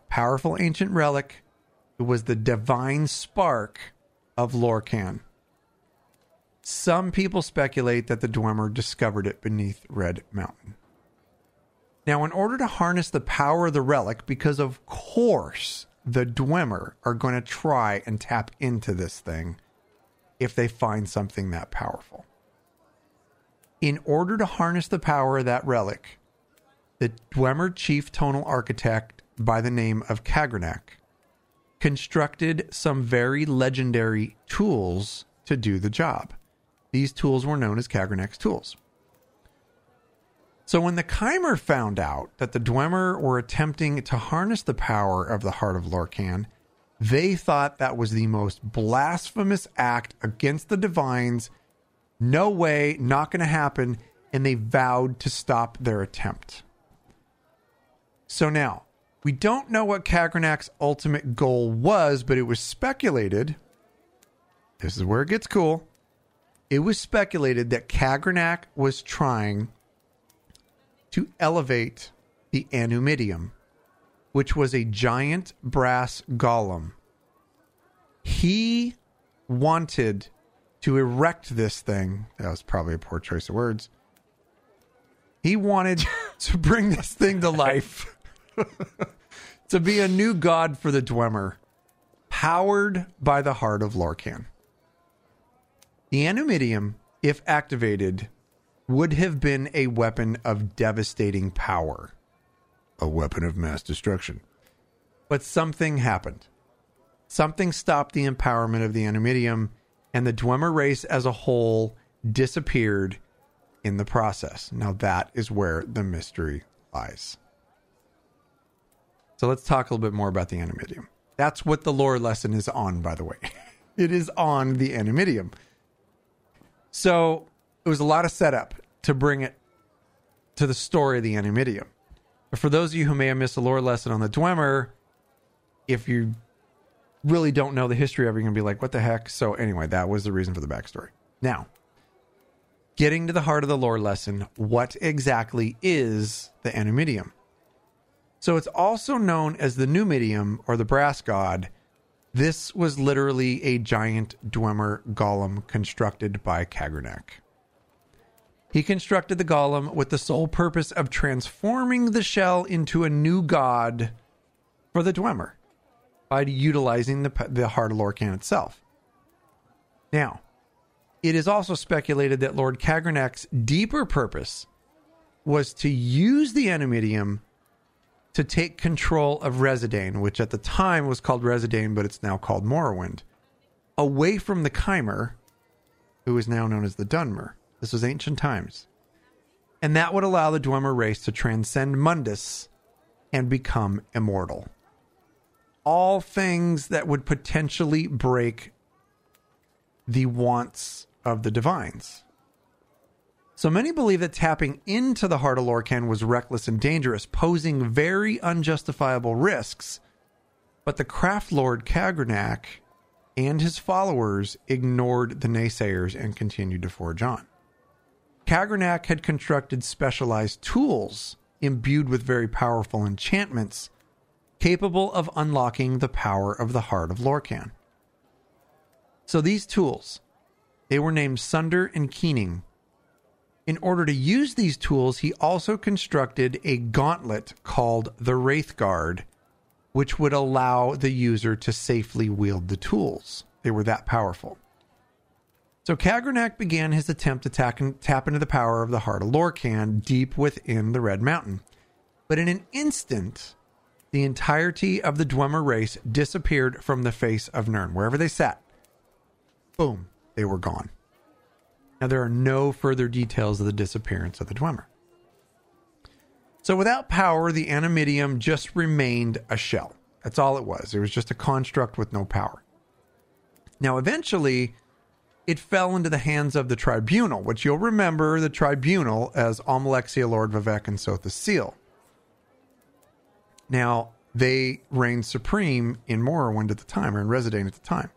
Speaker 2: powerful ancient relic, was the divine spark of Lorkhan. Some people speculate that the Dwemer discovered it beneath Red Mountain. Now, in order to harness the power of the relic, because of course the Dwemer are going to try and tap into this thing if they find something that powerful. In order to harness the power of that relic, the Dwemer chief tonal architect by the name of Kagrenac constructed some very legendary tools to do the job. These tools were known as Kagrenac's tools. So when the Chimer found out that the Dwemer were attempting to harness the power of the heart of Lorkhan, they thought that was the most blasphemous act against the divines. No way, not going to happen. And they vowed to stop their attempt. So now, we don't know what Kagrenac's ultimate goal was, but it was speculated. This is where it gets cool. It was speculated that Kagrenac was trying to elevate the Anumidium which was a giant brass golem. He wanted to erect this thing. That was probably a poor choice of words. He wanted to bring this thing to life, to be a new god for the Dwemer, powered by the heart of Lorkhan. The Anumidium, if activated, would have been a weapon of devastating power a weapon of mass destruction. But something happened. Something stopped the empowerment of the Anumidium, and the Dwemer race as a whole disappeared in the process. Now, that is where the mystery lies. So, let's talk a little bit more about the Anumidium. That's what the lore lesson is on, by the way. it is on the Anumidium. So, it was a lot of setup to bring it to the story of the Anumidium. But for those of you who may have missed a lore lesson on the Dwemer, if you really don't know the history of it, you're going to be like, what the heck? So, anyway, that was the reason for the backstory. Now, getting to the heart of the lore lesson, what exactly is the Anumidium? So, it's also known as the Numidium or the brass god. This was literally a giant Dwemer golem constructed by Kagrenac. He constructed the golem with the sole purpose of transforming the shell into a new god for the Dwemer by utilizing the, the heart of Lorkhan itself. Now, it is also speculated that Lord Kagrenac's deeper purpose was to use the Anumidium to take control of Resdayn, which at the time was called Resdayn, but it's now called Morrowind, away from the Chimer, who is now known as the Dunmer. This was ancient times. And that would allow the Dwemer race to transcend Mundus and become immortal. All things that would potentially break the wants of the divines. So many believe that tapping into the heart of Lorkhan was reckless and dangerous, posing very unjustifiable risks. But the craft lord Kagrenac and his followers ignored the naysayers and continued to forge on. Kagrenac had constructed specialized tools imbued with very powerful enchantments capable of unlocking the power of the heart of Lorkhan. So these tools, they were named Sunder and Keening. In order to use these tools, he also constructed a gauntlet called the Wraithguard, which would allow the user to safely wield the tools. They were that powerful. So Kagrenac began his attempt to tack tap into the power of the heart of Lorkhan deep within the Red Mountain. But in an instant, the entirety of the Dwemer race disappeared from the face of Nirn. Wherever they sat, boom, they were gone. Now, there are no further details of the disappearance of the Dwemer. So, without power, the Animitium just remained a shell. That's all it was. It was just a construct with no power. Now, eventually, it fell into the hands of the Tribunal, which you'll remember the Tribunal as Almalexia, Lord Vivec, and Sotha Sil. Now, they reigned supreme in Morrowind at the time, or in Resdayn at the time.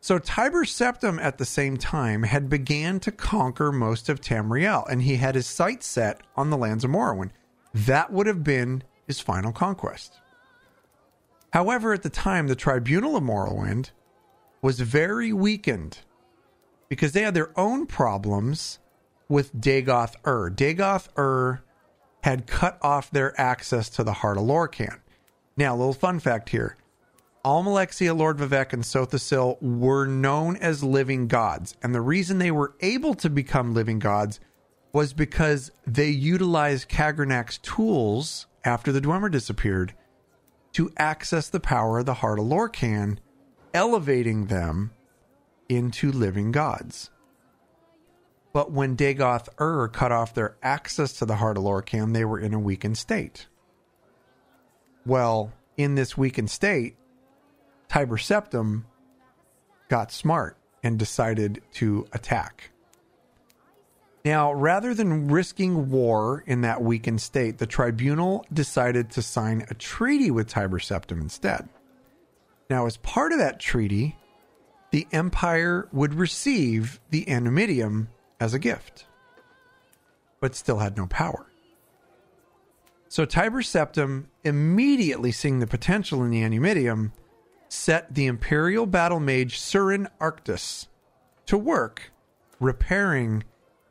Speaker 2: So Tiber Septim at the same time had began to conquer most of Tamriel, and he had his sights set on the lands of Morrowind. That would have been his final conquest. However, at the time, the Tribunal of Morrowind was very weakened because they had their own problems with Dagoth Ur. Dagoth Ur had cut off their access to the heart of Lorkhan. Now, a little fun fact here. Almalexia, Lord Vivec, and Sotha Sil were known as living gods. And the reason they were able to become living gods was because they utilized Kagrenac's tools after the Dwemer disappeared to access the power of the heart of Lorkhan, elevating them into living gods. But when Dagoth Ur cut off their access to the heart of Lorkhan, they were in a weakened state. Well, in this weakened state, Tiber Septim got smart and decided to attack. Now, rather than risking war in that weakened state, the tribunal decided to sign a treaty with Tiber Septim instead. Now, as part of that treaty, the Empire would receive the Animitium as a gift, but still had no power. So Tiber Septim, immediately seeing the potential in the Animitium, set the Imperial battle mage Zurin Arctus to work repairing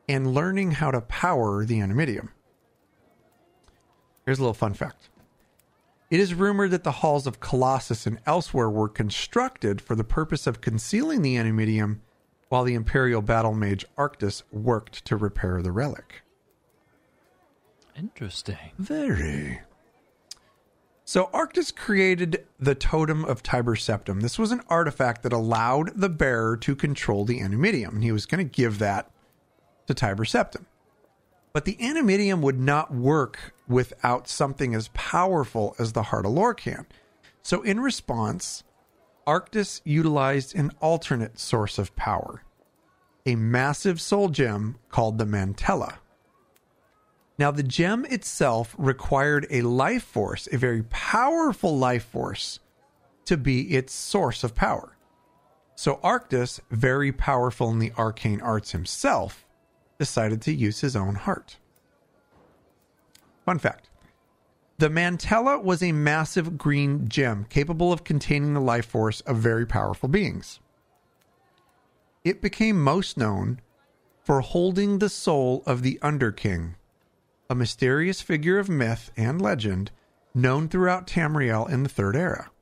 Speaker 2: and learning how to power the Animitium. Here's a little fun fact. It is rumored that the halls of Colossus and elsewhere were constructed for the purpose of concealing the Animitium while the Imperial battle mage Arctus worked to repair the relic.
Speaker 1: Interesting.
Speaker 2: Very. So Arctus created the Totem of Tiber Septim. This was an artifact that allowed the bearer to control the Animitium, and he was going to give that to Tiber Septim. But the Animitium would not work without something as powerful as the Heart of Lorkhan. So in response, Arctus utilized an alternate source of power, a massive soul gem called the Mantella. Now, the gem itself required a life force, a very powerful life force, to be its source of power. So, Arctus, very powerful in the arcane arts himself, decided to use his own heart. Fun fact the Mantella was a massive green gem capable of containing the life force of very powerful beings. It became most known for holding the soul of the Underking, a mysterious figure of myth and legend known throughout Tamriel in the Third Era.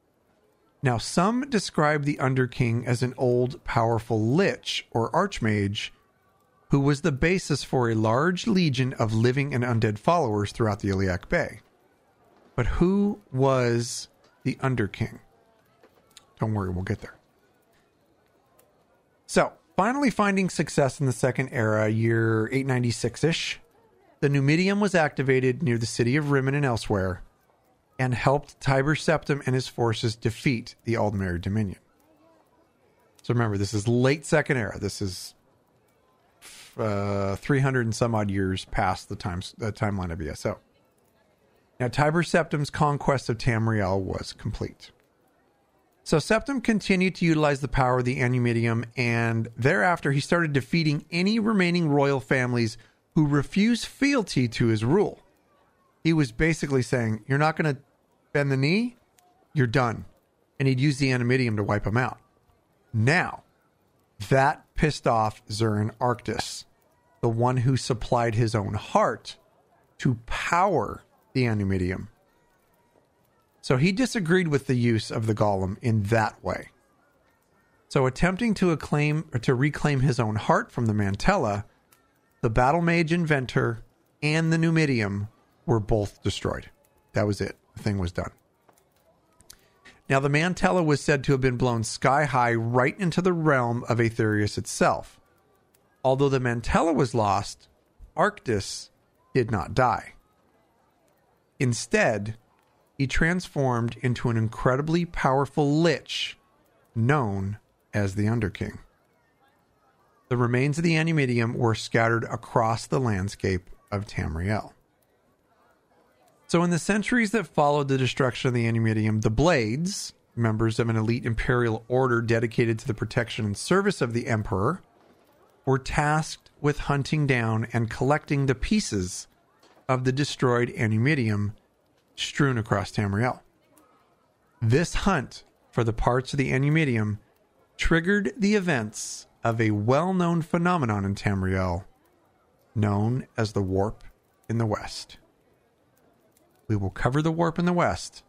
Speaker 2: Now, some describe the Underking as an old, powerful lich or archmage who was the basis for a large legion of living and undead followers throughout the Iliac Bay. But who was the Underking? Don't worry, we'll get there. So, finally finding success in the Second Era, year 896 ish, the Numidium was activated near the city of Rimmen and Elsweyr, and helped Tiber Septim and his forces defeat the Aldmeri Dominion. So remember, this is late Second Era. This is uh, 300 and some odd years past the, times, the timeline of ESO. Now, Tiber Septim's conquest of Tamriel was complete. So Septim continued to utilize the power of the Animitium, and thereafter he started defeating any remaining royal families who refused fealty to his rule. he was basically saying, You're not going to bend the knee, you're done. And he'd use the animitium to wipe them out. Now, that pissed off Zurin Arctus, the one who supplied his own heart to power the animitium. So he disagreed with the use of the golem in that way. So attempting to acclaim or to reclaim his own heart from the Mantella, the battle mage inventor and the numidium were both destroyed. That was it. The thing was done. Now the Mantella was said to have been blown sky high right into the realm of Aetherius itself. Although the Mantella was lost, Arctus did not die. Instead, he transformed into an incredibly powerful lich known as the Underking. The remains of the Animitium were scattered across the landscape of Tamriel. So, in the centuries that followed the destruction of the Animitium, the Blades, members of an elite imperial order dedicated to the protection and service of the Emperor, were tasked with hunting down and collecting the pieces of the destroyed Animitium strewn across Tamriel. This hunt for the parts of the Animitium triggered the events of a well known phenomenon in Tamriel known as the Warp in the West. We will cover the Warp in the West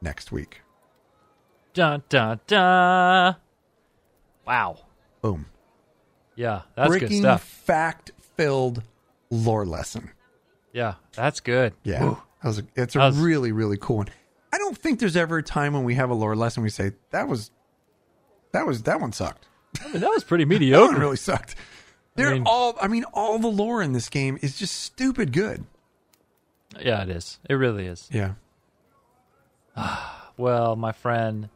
Speaker 2: next week.
Speaker 1: Dun dun dun. Wow.
Speaker 2: Boom.
Speaker 1: Yeah, that's good
Speaker 2: Breaking
Speaker 1: stuff.
Speaker 2: fact filled lore lesson.
Speaker 1: Yeah, that's good.
Speaker 2: Yeah. That was a, it's a
Speaker 1: was-
Speaker 2: really, really cool one. I don't think there's ever a time when we have a lore lesson we say, that was, that was, that one sucked.
Speaker 1: I mean, that was pretty
Speaker 2: That one
Speaker 1: mediocre.
Speaker 2: really sucked. They're
Speaker 1: mean-
Speaker 2: all, I mean, all the lore in this game is just stupid good.
Speaker 1: Yeah, it is. It really is.
Speaker 2: Yeah.
Speaker 1: Well, my friend,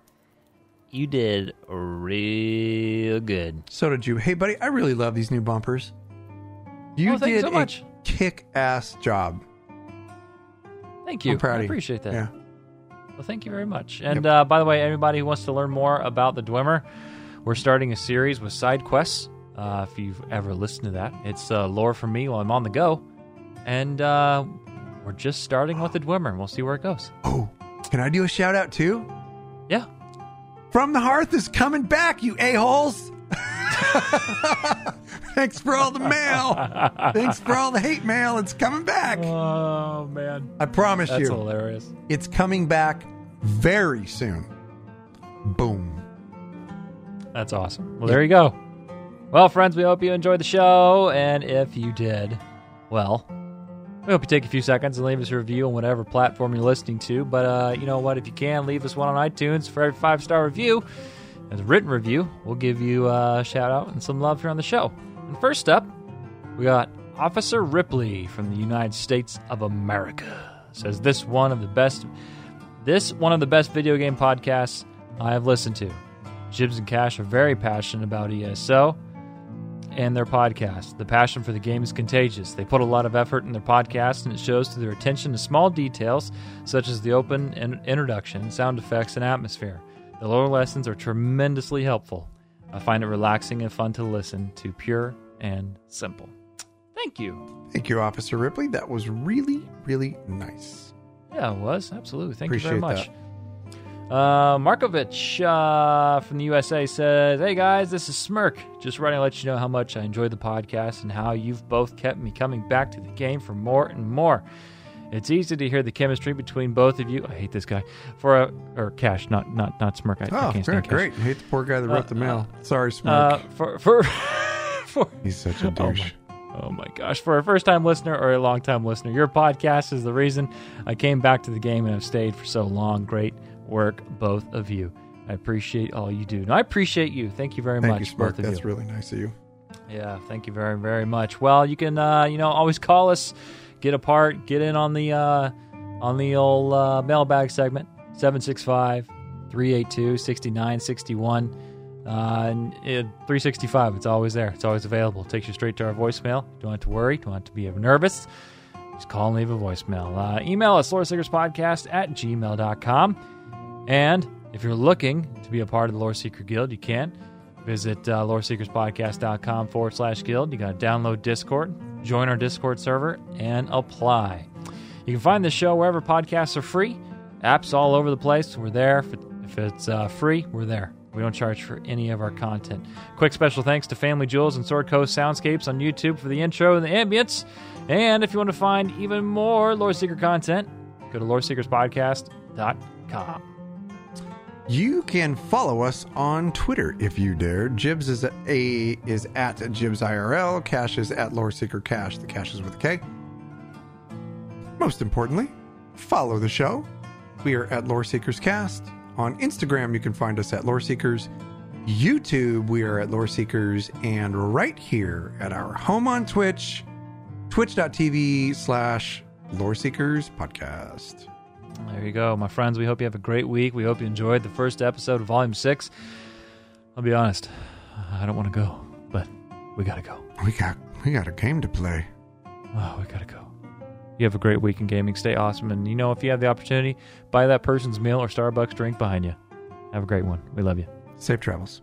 Speaker 1: you did real good.
Speaker 2: So did you. Hey, buddy, I really love these new bumpers. You
Speaker 1: Oh,
Speaker 2: did
Speaker 1: so much.
Speaker 2: a kick ass job.
Speaker 1: Thank you.
Speaker 2: I'm proud
Speaker 1: I
Speaker 2: of you.
Speaker 1: appreciate that.
Speaker 2: Yeah.
Speaker 1: Well, thank you very much. And uh, by the way, anybody who wants to learn more about the Dwemer, we're starting a series with side quests. Uh, if you've ever listened to that, it's uh, lore for me while I'm on the go, and uh, we're just starting with the Dwemer, and we'll see where it goes.
Speaker 2: Oh, can I do a shout out too?
Speaker 1: Yeah,
Speaker 2: From the Hearth is coming back, you a-holes. Thanks for all the mail. Thanks for all the hate mail. It's coming back.
Speaker 1: Oh man,
Speaker 2: I promise
Speaker 1: that's
Speaker 2: you.
Speaker 1: That's hilarious.
Speaker 2: It's coming back very soon. Boom.
Speaker 1: That's awesome. Well, there you go. Well, friends, we hope you enjoyed the show, and if you did, well, we hope you take a few seconds and leave us a review on whatever platform you're listening to. But uh, you know what? If you can, leave us one on iTunes for every five star review. As a written review, we'll give you a shout out and some love here on the show. And first up, we got Officer Ripley from the United States of America. Says this one of the best this one of the best video game podcasts I have listened to. Jibs and Kash are very passionate about ESO and their podcast. The passion for the game is contagious. They put a lot of effort in their podcast, and it shows through their attention to small details such as the open in- introduction, sound effects, and atmosphere. The lower lessons are tremendously helpful. I find it relaxing and fun to listen to, pure and simple. Thank you.
Speaker 2: Thank you, Officer Ripley. That was really, really nice.
Speaker 1: Yeah, it was. Absolutely. Thank
Speaker 2: Appreciate
Speaker 1: you very much. Uh, Markovich uh, from the USA says, Hey guys, this is Smirk. Just writing to let you know how much I enjoyed the podcast and how you've both kept me coming back to the game for more and more. It's easy to hear the chemistry between both of you. I hate this guy. For a, or Kash, not not not Smirk. I, I
Speaker 2: Oh,
Speaker 1: can't
Speaker 2: very
Speaker 1: stand Kash.
Speaker 2: great. I hate the poor guy that wrote the mail. Sorry,
Speaker 1: Uh,
Speaker 2: Smirk.
Speaker 1: for for for
Speaker 2: He's such a
Speaker 1: Oh
Speaker 2: douche.
Speaker 1: my, oh my gosh. For a first time listener or a long time listener, your podcast is the reason I came back to the game and have stayed for so long. Great work, both of you. I appreciate all you do. And I appreciate you. Thank you very
Speaker 2: Thank
Speaker 1: much,
Speaker 2: you, Smirk.
Speaker 1: both of
Speaker 2: That's
Speaker 1: you.
Speaker 2: really nice of you.
Speaker 1: Yeah, thank you very, very much. Well, you can, uh, you know, always call us, get a part, get in on the uh, on the old uh, mailbag segment 765 382 6961. Uh, and it, 365, it's always there. It's always available. It takes you straight to our voicemail. You don't have to worry. Don't have to be nervous. Just call and leave a voicemail. Uh, email us, Podcast at gmail.com. And if you're looking to be a part of the Lore Seeker Guild, you can. Visit uh, loreseekerspodcast.com forward slash guild. You got to download Discord, join our Discord server, and apply. You can find the show wherever podcasts are free. Apps all over the place. We're there. If, it, if it's uh, free, we're there. We don't charge for any of our content. Quick special thanks to Family Jewels and Sword Coast Soundscapes on YouTube for the intro and the ambience. And if you want to find even more Lore Seeker content, go to loreseekerspodcast.com.
Speaker 2: You can follow us on Twitter if you dare. Jibs is at a is at Jibs IRL. Kash is at Lore Seeker Kash. The cash is with a K. Most importantly, follow the show. We are at Lore Seekers Cast. On Instagram, you can find us at Lore Seekers. YouTube, we are at Lore Seekers. And right here at our home on Twitch, twitch.tv slash Lore Seekers Podcast.
Speaker 1: There you go, my friends. We hope you have a great week. We hope you enjoyed the first episode of Volume 6. I'll be honest, I don't want to go, but we got to go.
Speaker 2: We got we got a game to play.
Speaker 1: Oh, we got to go. You have a great week in gaming. Stay awesome. And you know, if you have the opportunity, buy that person's meal or Starbucks drink behind you. Have a great one. We love you.
Speaker 2: Safe travels.